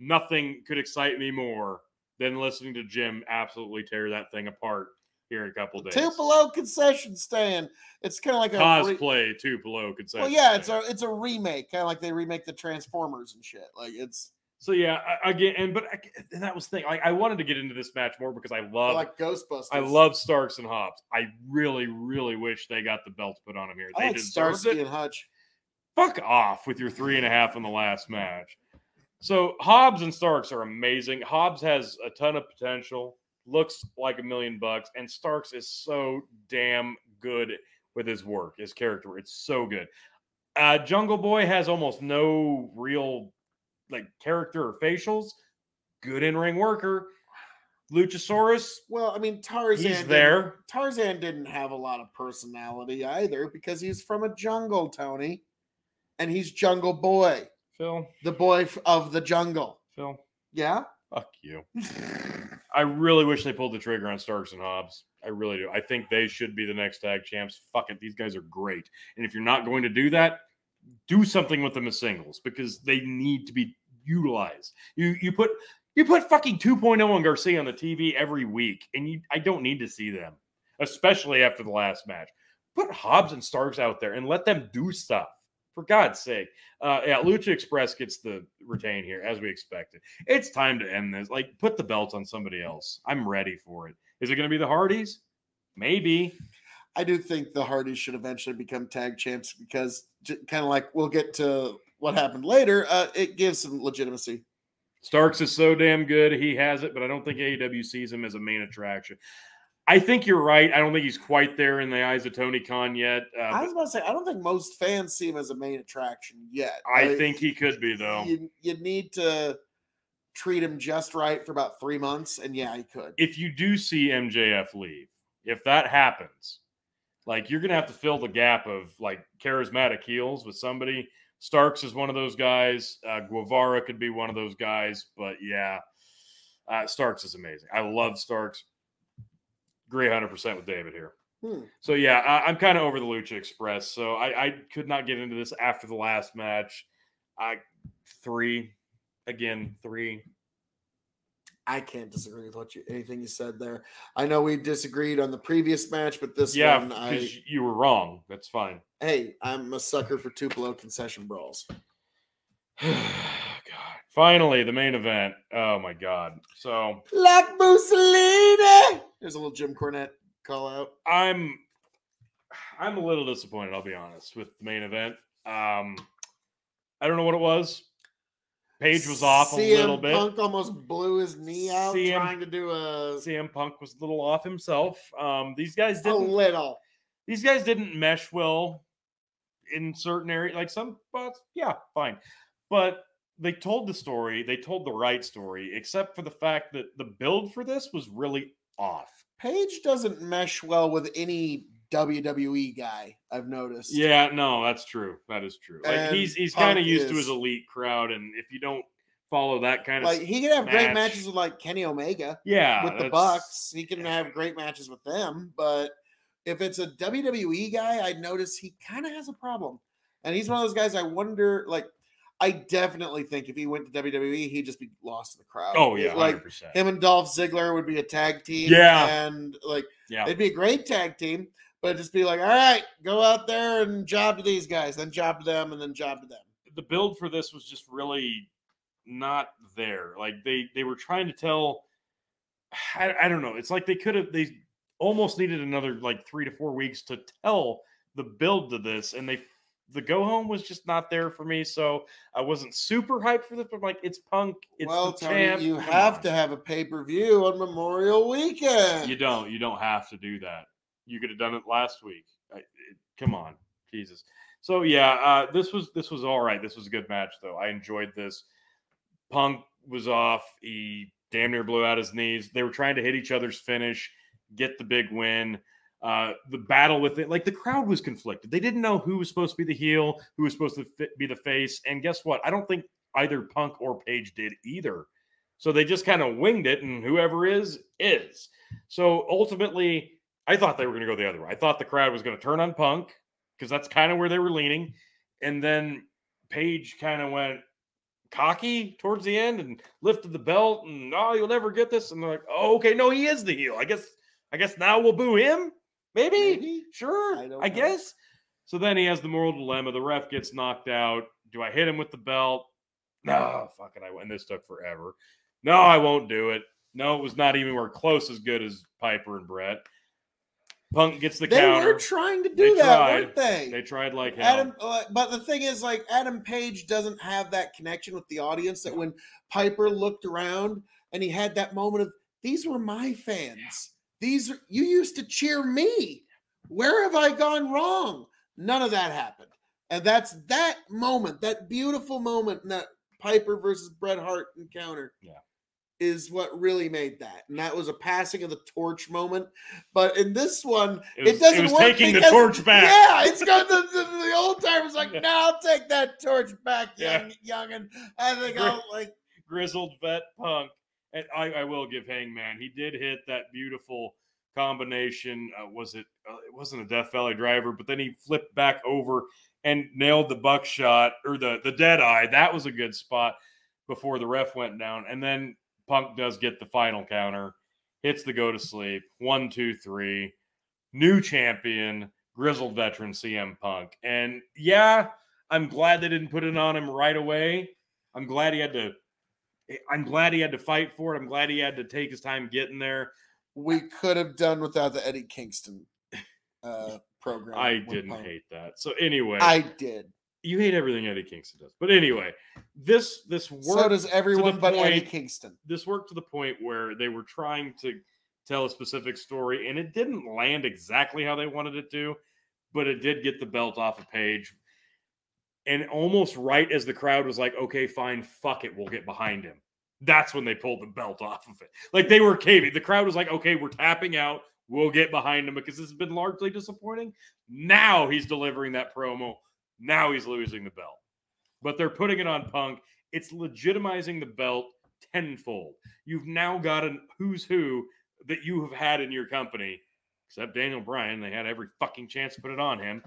Nothing could excite me more than listening to Jim absolutely tear that thing apart here in a couple days. Tupelo concession stand. It's kind of like a re- Cosplay Tupelo concession. well, yeah, it's a it's a remake, kind of like they remake the Transformers and shit. Like it's So yeah, I- again, and but I, and that was the thing. Like I wanted to get into this match more because I love, like Ghostbusters. I love Starks and Hobbs. I really, really wish they got the belts put on them here. I They like deserved Starsky it. and Hutch. Fuck off with your three and a half in the last match. So Hobbs and Starks are amazing. Hobbs has a ton of potential, looks like a million bucks, and Starks is so damn good with his work, his character. It's so good. Uh, Jungle Boy has almost no real like character or facials. Good in ring worker. Luchasaurus, Well, I mean Tarzan. he's there. Tarzan didn't have a lot of personality either because he's from a jungle, Tony, and he's Jungle Boy, Phil, the boy of the jungle. Phil, Yeah. fuck you. *laughs* I really wish they pulled the trigger on Starks and Hobbs. I really do. I think they should be the next tag champs. Fuck it. These guys are great. And if you're not going to do that, do something with them as singles because they need to be utilized. You you put you put fucking 2.0 and Garcia on the TV every week, and you I don't need to see them, especially after the last match. Put Hobbs and Starks out there and let them do stuff. For God's sake. Uh, yeah, Lucha Express gets the retain here, as we expected. It's time to end this. Like, put the belts on somebody else. I'm ready for it. Is it going to be the Hardys? Maybe. I do think the Hardys should eventually become tag champs because, kind of like we'll get to what happened later, uh, it gives some legitimacy. Starks is so damn good. He has it, but I don't think AEW sees him as a main attraction. I think you're right. I don't think he's quite there in the eyes of Tony Khan yet. Uh, I was about to say, I don't think most fans see him as a main attraction yet. I think he could be, though. You, you need to treat him just right for about three months, and yeah, he could. if you do see MJF leave, if that happens, like you're gonna have to fill the gap of like charismatic heels with somebody. Starks is one of those guys. Uh, Guevara could be one of those guys, but yeah, uh, Starks is amazing. I love Starks. Agree 100 percent with David here. Hmm. So yeah, I, I'm kind of over the Lucha Express. So I, I could not get into this after the last match. I three again three. I can't disagree with what you anything you said there. I know we disagreed on the previous match, but this yeah, one, I you were wrong. That's fine. hey, I'm a sucker for Tupelo concession brawls. *sighs* God. Finally, the main event. Oh my god. So Like Mussolini. There's a little Jim Cornette call out. I'm I'm a little disappointed, I'll be honest, with the main event. Um I don't know what it was. Page was off a little bit. Punk almost blew his knee out CM trying to do a, CM Punk was a little off himself. Um these guys didn't A little. these guys didn't mesh well in certain areas. Like some spots, yeah, fine. But they told the story, they told the right story, except for the fact that the build for this was really off. Page doesn't mesh well with any WWE guy. I've noticed. Yeah, no, that's true. That is true. Like And he's he's kind of used to his elite crowd, and if you don't follow that kind of like he can have great matches with like Kenny Omega. yeah with the Bucks. He can have great matches with them, but if it's a WWE guy, I notice he kind of has a problem. And he's one of those guys I wonder like I definitely think if he went to WWE, he'd just be lost in the crowd. Oh yeah, Like hundred percent. him and Dolph Ziggler would be a tag team. Yeah. And like Yeah, it'd be a great tag team, but just be like, all right, go out there and job to these guys, then job to them, and then job to them. the build for this was just really not there. Like they they were trying to tell. I, I don't know. It's like they could have they almost needed another like three to four weeks to tell the build to this, and they the go home was just not there for me. So I wasn't super hyped for this. But I'm like, it's Punk. It's well, the Tony, champ. you have to have a pay per view on Memorial Weekend. You don't. You don't have to do that. You could have done it last week. I, it, come on, Jesus. So yeah, uh, this was this was all right. This was a good match though. I enjoyed this. Punk was off. He damn near blew out his knees. They were trying to hit each other's finish, get the big win. Uh, the battle with it, like the crowd was conflicted. They didn't know who was supposed to be the heel, who was supposed to fit, be the face. And guess what? I don't think either Punk or Page did either. So they just kind of winged it, and whoever is is. So ultimately, I thought they were going to go the other way. I thought the crowd was going to turn on Punk because that's kind of where they were leaning. And then Page kind of went cocky towards the end and lifted the belt and oh, you'll never get this. And they're like, oh, okay, no, he is the heel. I guess, I guess now we'll boo him. Maybe, Maybe? sure, I I, guess. So then he has the moral dilemma. The ref gets knocked out. Do I hit him with the belt? No, fuck fucking I and this took forever. No, I won't do it. No, it was not even where close as good as Piper and Brett. Punk gets the They counter. were trying to They do that, tried. weren't they? they tried like hell. Adam, uh, but the thing is, like Adam Page doesn't have that connection with the audience that when Piper looked around and he had that moment of these were my fans. These are you used to cheer me. Where have I gone wrong? None of that happened, and that's that moment, that beautiful moment in that Piper versus Bret Hart encounter. Yeah. Is what really made that, and that was a passing of the torch moment. But in this one, it, was, it doesn't it was work taking the torch back. yeah, it's got the, the, the old timers like, *laughs* no, I'll take that torch back, Yeah. young youngin. I think Gri- I'll like grizzled vet punk. And I, I will give Hangman. He did hit that beautiful combination. Uh, was it? Uh, it wasn't a Death Valley driver, but then he flipped back over and nailed the buckshot or the the dead eye. That was a good spot before the ref went down. And then Punk does get the final counter, hits the go to sleep. One, two, three. New champion, grizzled veteran CM Punk. And yeah, I'm glad they didn't put it on him right away. I'm glad he had to I'm glad he had to fight for it. I'm glad he had to take his time getting there. we could have done without the Eddie Kingston uh program. I didn't Punk. hate that. So anyway, I did. You hate everything Eddie Kingston does. But anyway, this this work So does everyone but Eddie Kingston. this worked to the point where they were trying to tell a specific story and it didn't land exactly how they wanted it to, but it did get the belt off a page. And almost right as the crowd was like, okay, fine, fuck it, we'll get behind him. That's when they pulled the belt off of it. Like they were caving. The crowd was like, okay, we're tapping out. We'll get behind him because this has been largely disappointing. Now he's delivering that promo. Now he's losing the belt. But they're putting it on Punk. It's legitimizing the belt tenfold. You've now got a who's who that you have had in your company, except Daniel Bryan. They had every fucking chance to put it on him.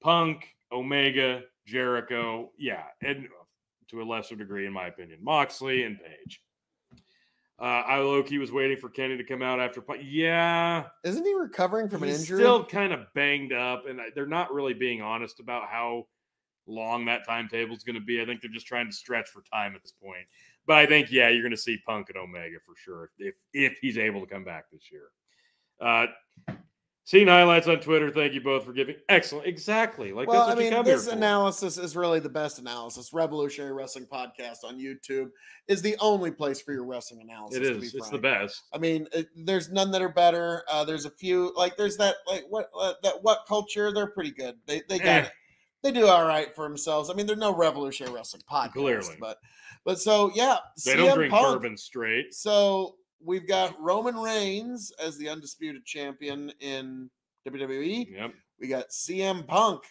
Punk, Omega, Jericho, yeah, and to a lesser degree, in my opinion, Moxley and Page. Uh, I Loki was waiting for Kenny to come out after. Punk. Yeah, Isn't he recovering from an injury? still kind of banged up, and they're not really being honest about how long that timetable is going to be. I think they're just trying to stretch for time at this point. But I think, yeah, you're going to see Punk and Omega for sure if if he's able to come back this year. Uh, seeing highlights on Twitter. Thank you both for giving excellent. Exactly, like well, that's what mean, you come this here for. analysis is really the best analysis. Revolutionary Wrestling Podcast on YouTube is the only place for your wrestling analysis. It To be is. It's the best. I mean, it, there's none that are better. Uh, there's a few like there's that like what uh, that what culture. They're pretty good. They they got Eh. it. They do all right for themselves. I mean, they're no revolutionary wrestling podcast, Clearly. but but so yeah, They CM don't drink Punk- bourbon straight. So we've got Roman Reigns as the undisputed champion in WWE. Yep. We got CM Punk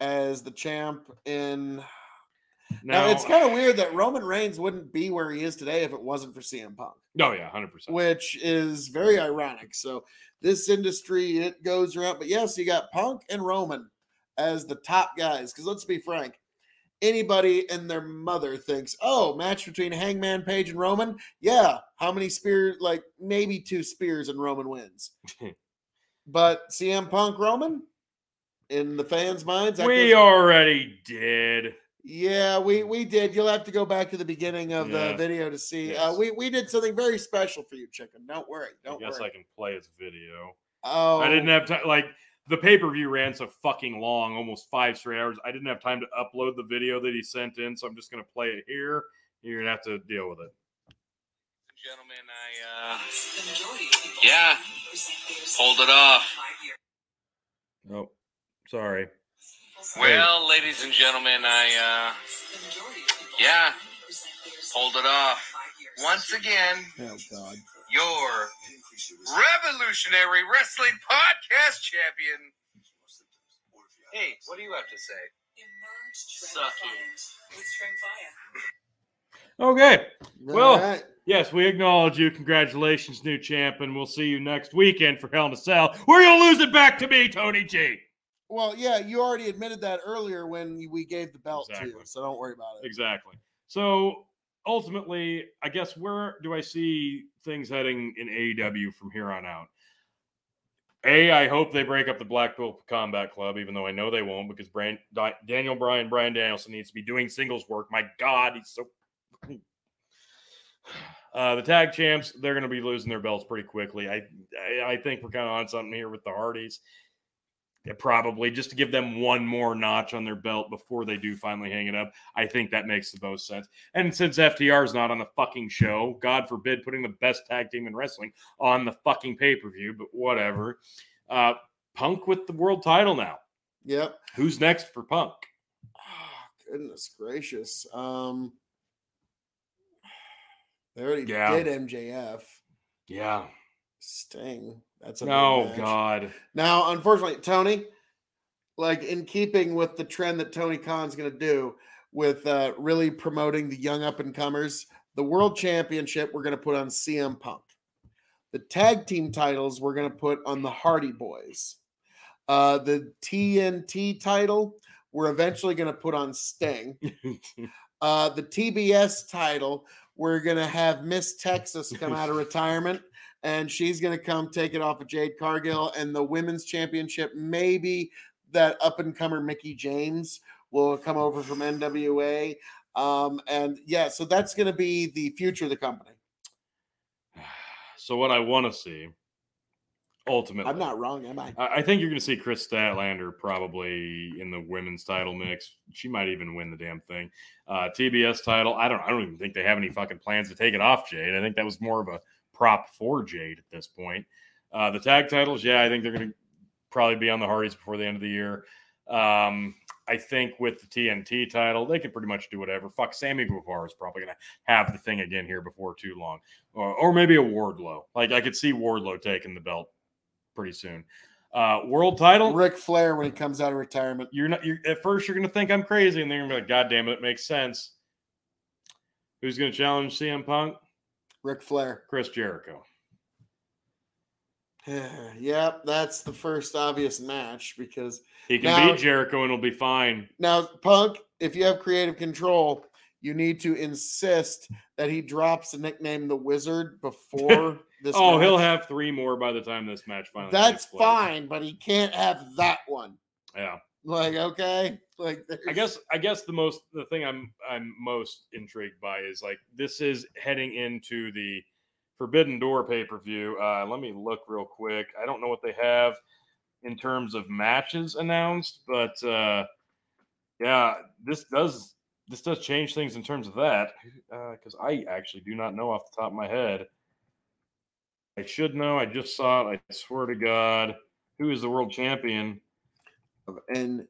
as the champ in. Now, Now, it's kind of weird that Roman Reigns wouldn't be where he is today if it wasn't for CM Punk Oh yeah, hundred percent. which is very ironic. So this industry it goes around, but yes, you got Punk and Roman as the top guys. Because let's be frank, anybody and their mother thinks, oh, match between Hangman Page and Roman. Yeah, how many spears? Like maybe two spears and Roman wins. *laughs* but CM Punk Roman in the fans' minds, that We goes- already did. yeah, we we did. You'll have to go back to the beginning of Yeah. the video to see. Uh, we we did something very special for you, chicken. Don't worry. I Don't guess worry. I can play his video. oh, I didn't have time. Like the pay per view ran so fucking long, almost five straight hours. I didn't have time to upload the video that he sent in, so I'm just gonna play it here. You're gonna have to deal with it. Gentlemen, I, uh, yeah, hold it off. Nope, sorry. Well, ladies and gentlemen, I, uh, yeah, hold it off. Once again, Oh God. your Revolutionary Wrestling Podcast champion. Hey, what do you have to say? Suck Okay. Well- All right. Yes, we acknowledge you. Congratulations, new champ, and we'll see you next weekend for Hell in a Cell, where you'll lose it back to me, Tony Gee. Well, yeah, you already admitted that earlier when we gave the belt to you, so don't worry about it. Exactly. So ultimately, I guess where do I see things heading in AEW from here on out? A, I hope they break up the Blackpool Combat Club, even though I know they won't, because Brian, Daniel Bryan, Bryan Danielson needs to be doing singles work. My God, he's so. *sighs* Uh, the tag champs, they're going to be losing their belts pretty quickly. I, I, I think we're kind of on something here with the Hardys. Yeah, probably just to give them one more notch on their belt before they do finally hang it up. I think that makes the most sense. And since FTR is not on the fucking show, God forbid putting the best tag team in wrestling on the fucking pay per view, but whatever. Uh, Punk with the world title now. Yep. Who's next for Punk? Oh, goodness gracious. Um, they already Yeah. did MJF. Yeah. Sting. That's a No, big. God. Now, unfortunately, Tony, like in keeping with the trend that Tony Khan's going to do with uh, really promoting the young up and comers, the world championship we're going to put on CM Punk. The tag team titles we're going to put on the Hardy Boys. Uh, the TNT title we're eventually going to put on Sting. *laughs* Uh, the TBS title, we're gonna have Miss Texas come out of retirement, and she's gonna come take it off of Jade Cargill. And the women's championship, maybe that up and comer Mickie James will come over from NWA. Um, and yeah, so that's gonna be the future of the company. *sighs* so what I want to see, ultimately, I'm not wrong, am I? I I think you're going to see Kris Statlander probably in the women's title mix. She might even win the damn thing. Uh, TBS title. I don't. I don't even think they have any fucking plans to take it off Jade. I think that was more of a prop for Jade at this point. Uh, the tag titles. Yeah, I think they're going to probably be on the Hardys before the end of the year. Um, I think with the TNT title, they can pretty much do whatever. Fuck, Sammy Guevara is probably going to have the thing again here before too long, or, or maybe a Wardlow. Like I could see Wardlow taking the belt pretty soon. Uh, world title. Ric Flair when he comes out of retirement. You're not. You're at first. You're going to think I'm crazy, and then you're going to be like, "God damn it, it makes sense." Who's going to challenge CM Punk? Ric Flair. Chris Jericho. *sighs* yep, that's the first obvious match because He can Now- beat Jericho, and it'll be fine. Now, Punk, if you have creative control, you need to insist that he drops the nickname the Wizard before *laughs* this. Oh, he'll have three more by the time this match finally. That's fine, but he can't have that one. Yeah. Like, okay, *laughs* like I guess I guess the most the thing I'm I'm most intrigued by is like this is heading into the Forbidden Door pay per view. Uh, let me look real quick. I don't know what they have in terms of matches announced, but uh, yeah, this does this does change things in terms of that because I actually do not know off the top of my head. I should know. I just saw it. I swear to God, who is the world champion? Of NJ.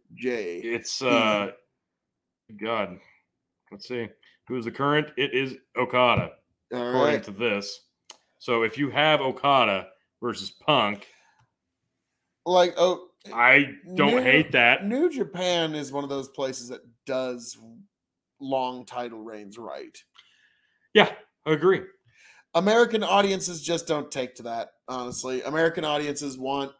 It's uh God. Let's see. Who's the current? It is Okada, All according right. to this. So if you have Okada versus Punk, Like, oh, I don't New- hate that. New Japan is one of those places that does long title reigns right. Yeah, I agree. American audiences just don't take to that, honestly. American audiences want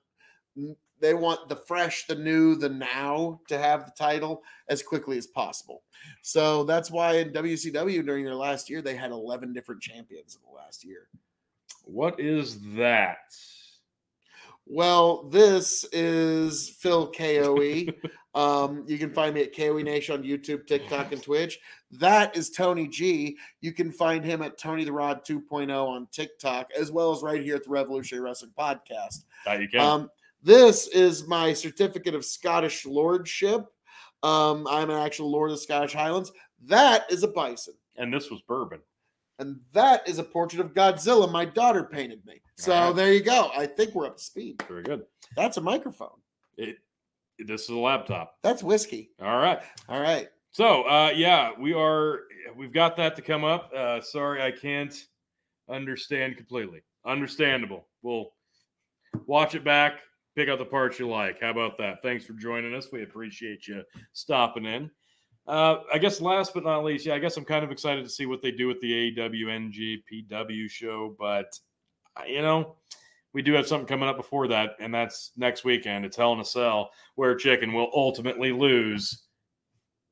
they want the fresh, the new, the now to have the title as quickly as possible. So that's why in WCW during their last year they had 11 different champions in the last year. What is that? Well, this is Phil KOE. *laughs* um, you can find me at KOE Nation on YouTube, TikTok, and Twitch. That is Tony Gee. You can find him at Tony the Rod 2.0 on TikTok, as well as right here at the Revolutionary Wrestling Podcast. That you can. Um, this is my certificate of Scottish lordship. Um, I'm an actual Lord of the Scottish Highlands. That is a bison. and this was bourbon. And that is a portrait of Godzilla my daughter painted me. So right. there you go. I think we're up to speed. Very good. That's a microphone. It, this is a laptop. That's whiskey. All right. All right. So, uh, yeah, we are. We've got that to come up. Uh, sorry, I can't understand completely. Understandable. We'll watch it back. Pick out the parts you like. How about that? Thanks for joining us. We appreciate you stopping in. Uh, I guess last but not least, yeah, I guess I'm kind of excited to see what they do with the AEW show, but uh, you know, we do have something coming up before that, and that's next weekend. It's Hell in a Cell, where Chicken will ultimately lose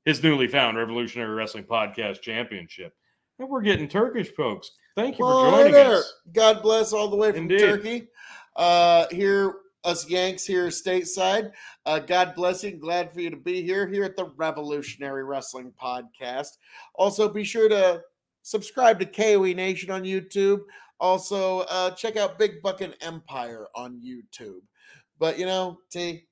his newly found Revolutionary Wrestling Podcast Championship. And we're getting Turkish folks. Thank you Well, for joining there. us. God bless all the way from Indeed. Turkey. Uh, here us Yanks here stateside. Uh, God bless you. Glad for you to be here here at the Revolutionary Wrestling Podcast. Also, be sure to subscribe to KOE Nation on YouTube. Also, uh, check out Big Buckin Empire on YouTube. But you know, T,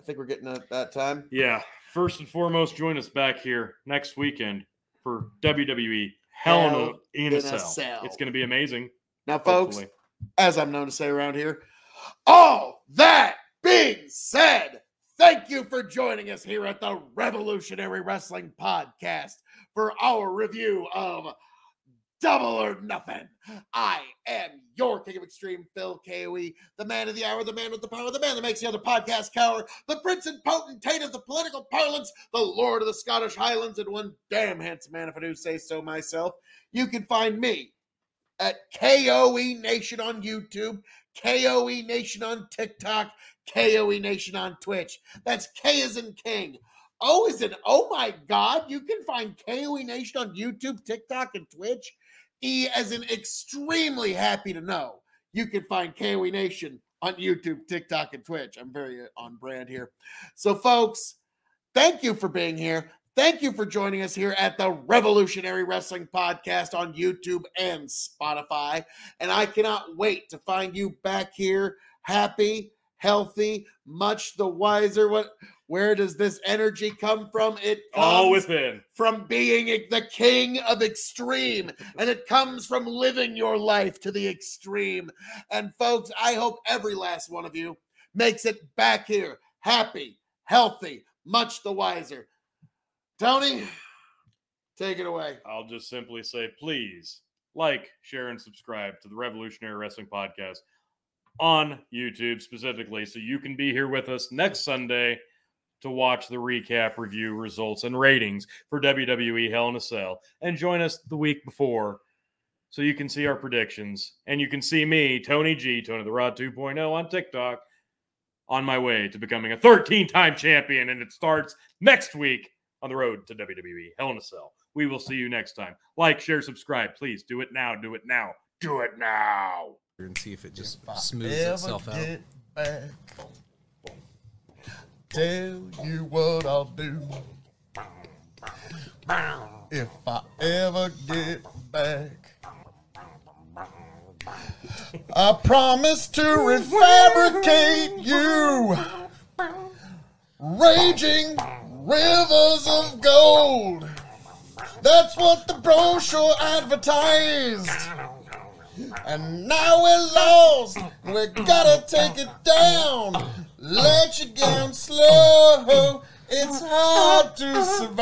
I think we're getting at that time. Yeah. First and foremost, join us back here next weekend for WWE Hell, Hell in, a, in a a Cell. Cell. It's going to be amazing. Now, folks, hopefully. as I'm known to say around here, all that being said, thank you for joining us here at the Revolutionary Wrestling Podcast for our review of Double or Nothing. I am your King of Extreme, Phil KOE, the man of the hour, the man with the power, the man that makes the other podcast cower, the prince and potentate of the political parlance, the lord of the Scottish Highlands, and one damn handsome man, if I do say so myself. You can find me at KOE Nation on YouTube, KOE Nation on TikTok, KOE Nation on Twitch. That's K as in King. O is in oh my God. You can find KOE Nation on YouTube, TikTok, and Twitch. E as in extremely happy to know you can find KOE Nation on YouTube, TikTok, and Twitch. I'm very uh, on brand here. So, folks, thank you for being here. Thank you for joining us here at the Revolutionary Wrestling Podcast on YouTube and Spotify. And I cannot wait to find you back here happy, healthy, much the wiser. What where does this energy come from? It comes All within. from being the king of extreme, and it comes from living your life to the extreme. And folks, I hope every last one of you makes it back here happy, healthy, much the wiser. Tony, take it away. I'll just simply say, please like, share, and subscribe to the Revolutionary Wrestling Podcast on YouTube specifically, so you can be here with us next Sunday to watch the recap, review, results, and ratings for WWE Hell in a Cell, and join us the week before so you can see our predictions. And you can see me, Tony Gee, Tony the Rod 2.0 on TikTok, on my way to becoming a 13 time champion, and it starts next week on the road to WWE Hell in a Cell. We will see you next time. Like, share, subscribe. Please do it now. Do it now. Do it now. and see if it just smooths itself out. back, tell you what I'll do. If I ever get back, I promise to refabricate you. Raging rivers of gold. That's what the brochure advertised. And now we're lost. We gotta take it down. Let you down slow. It's hard to survive.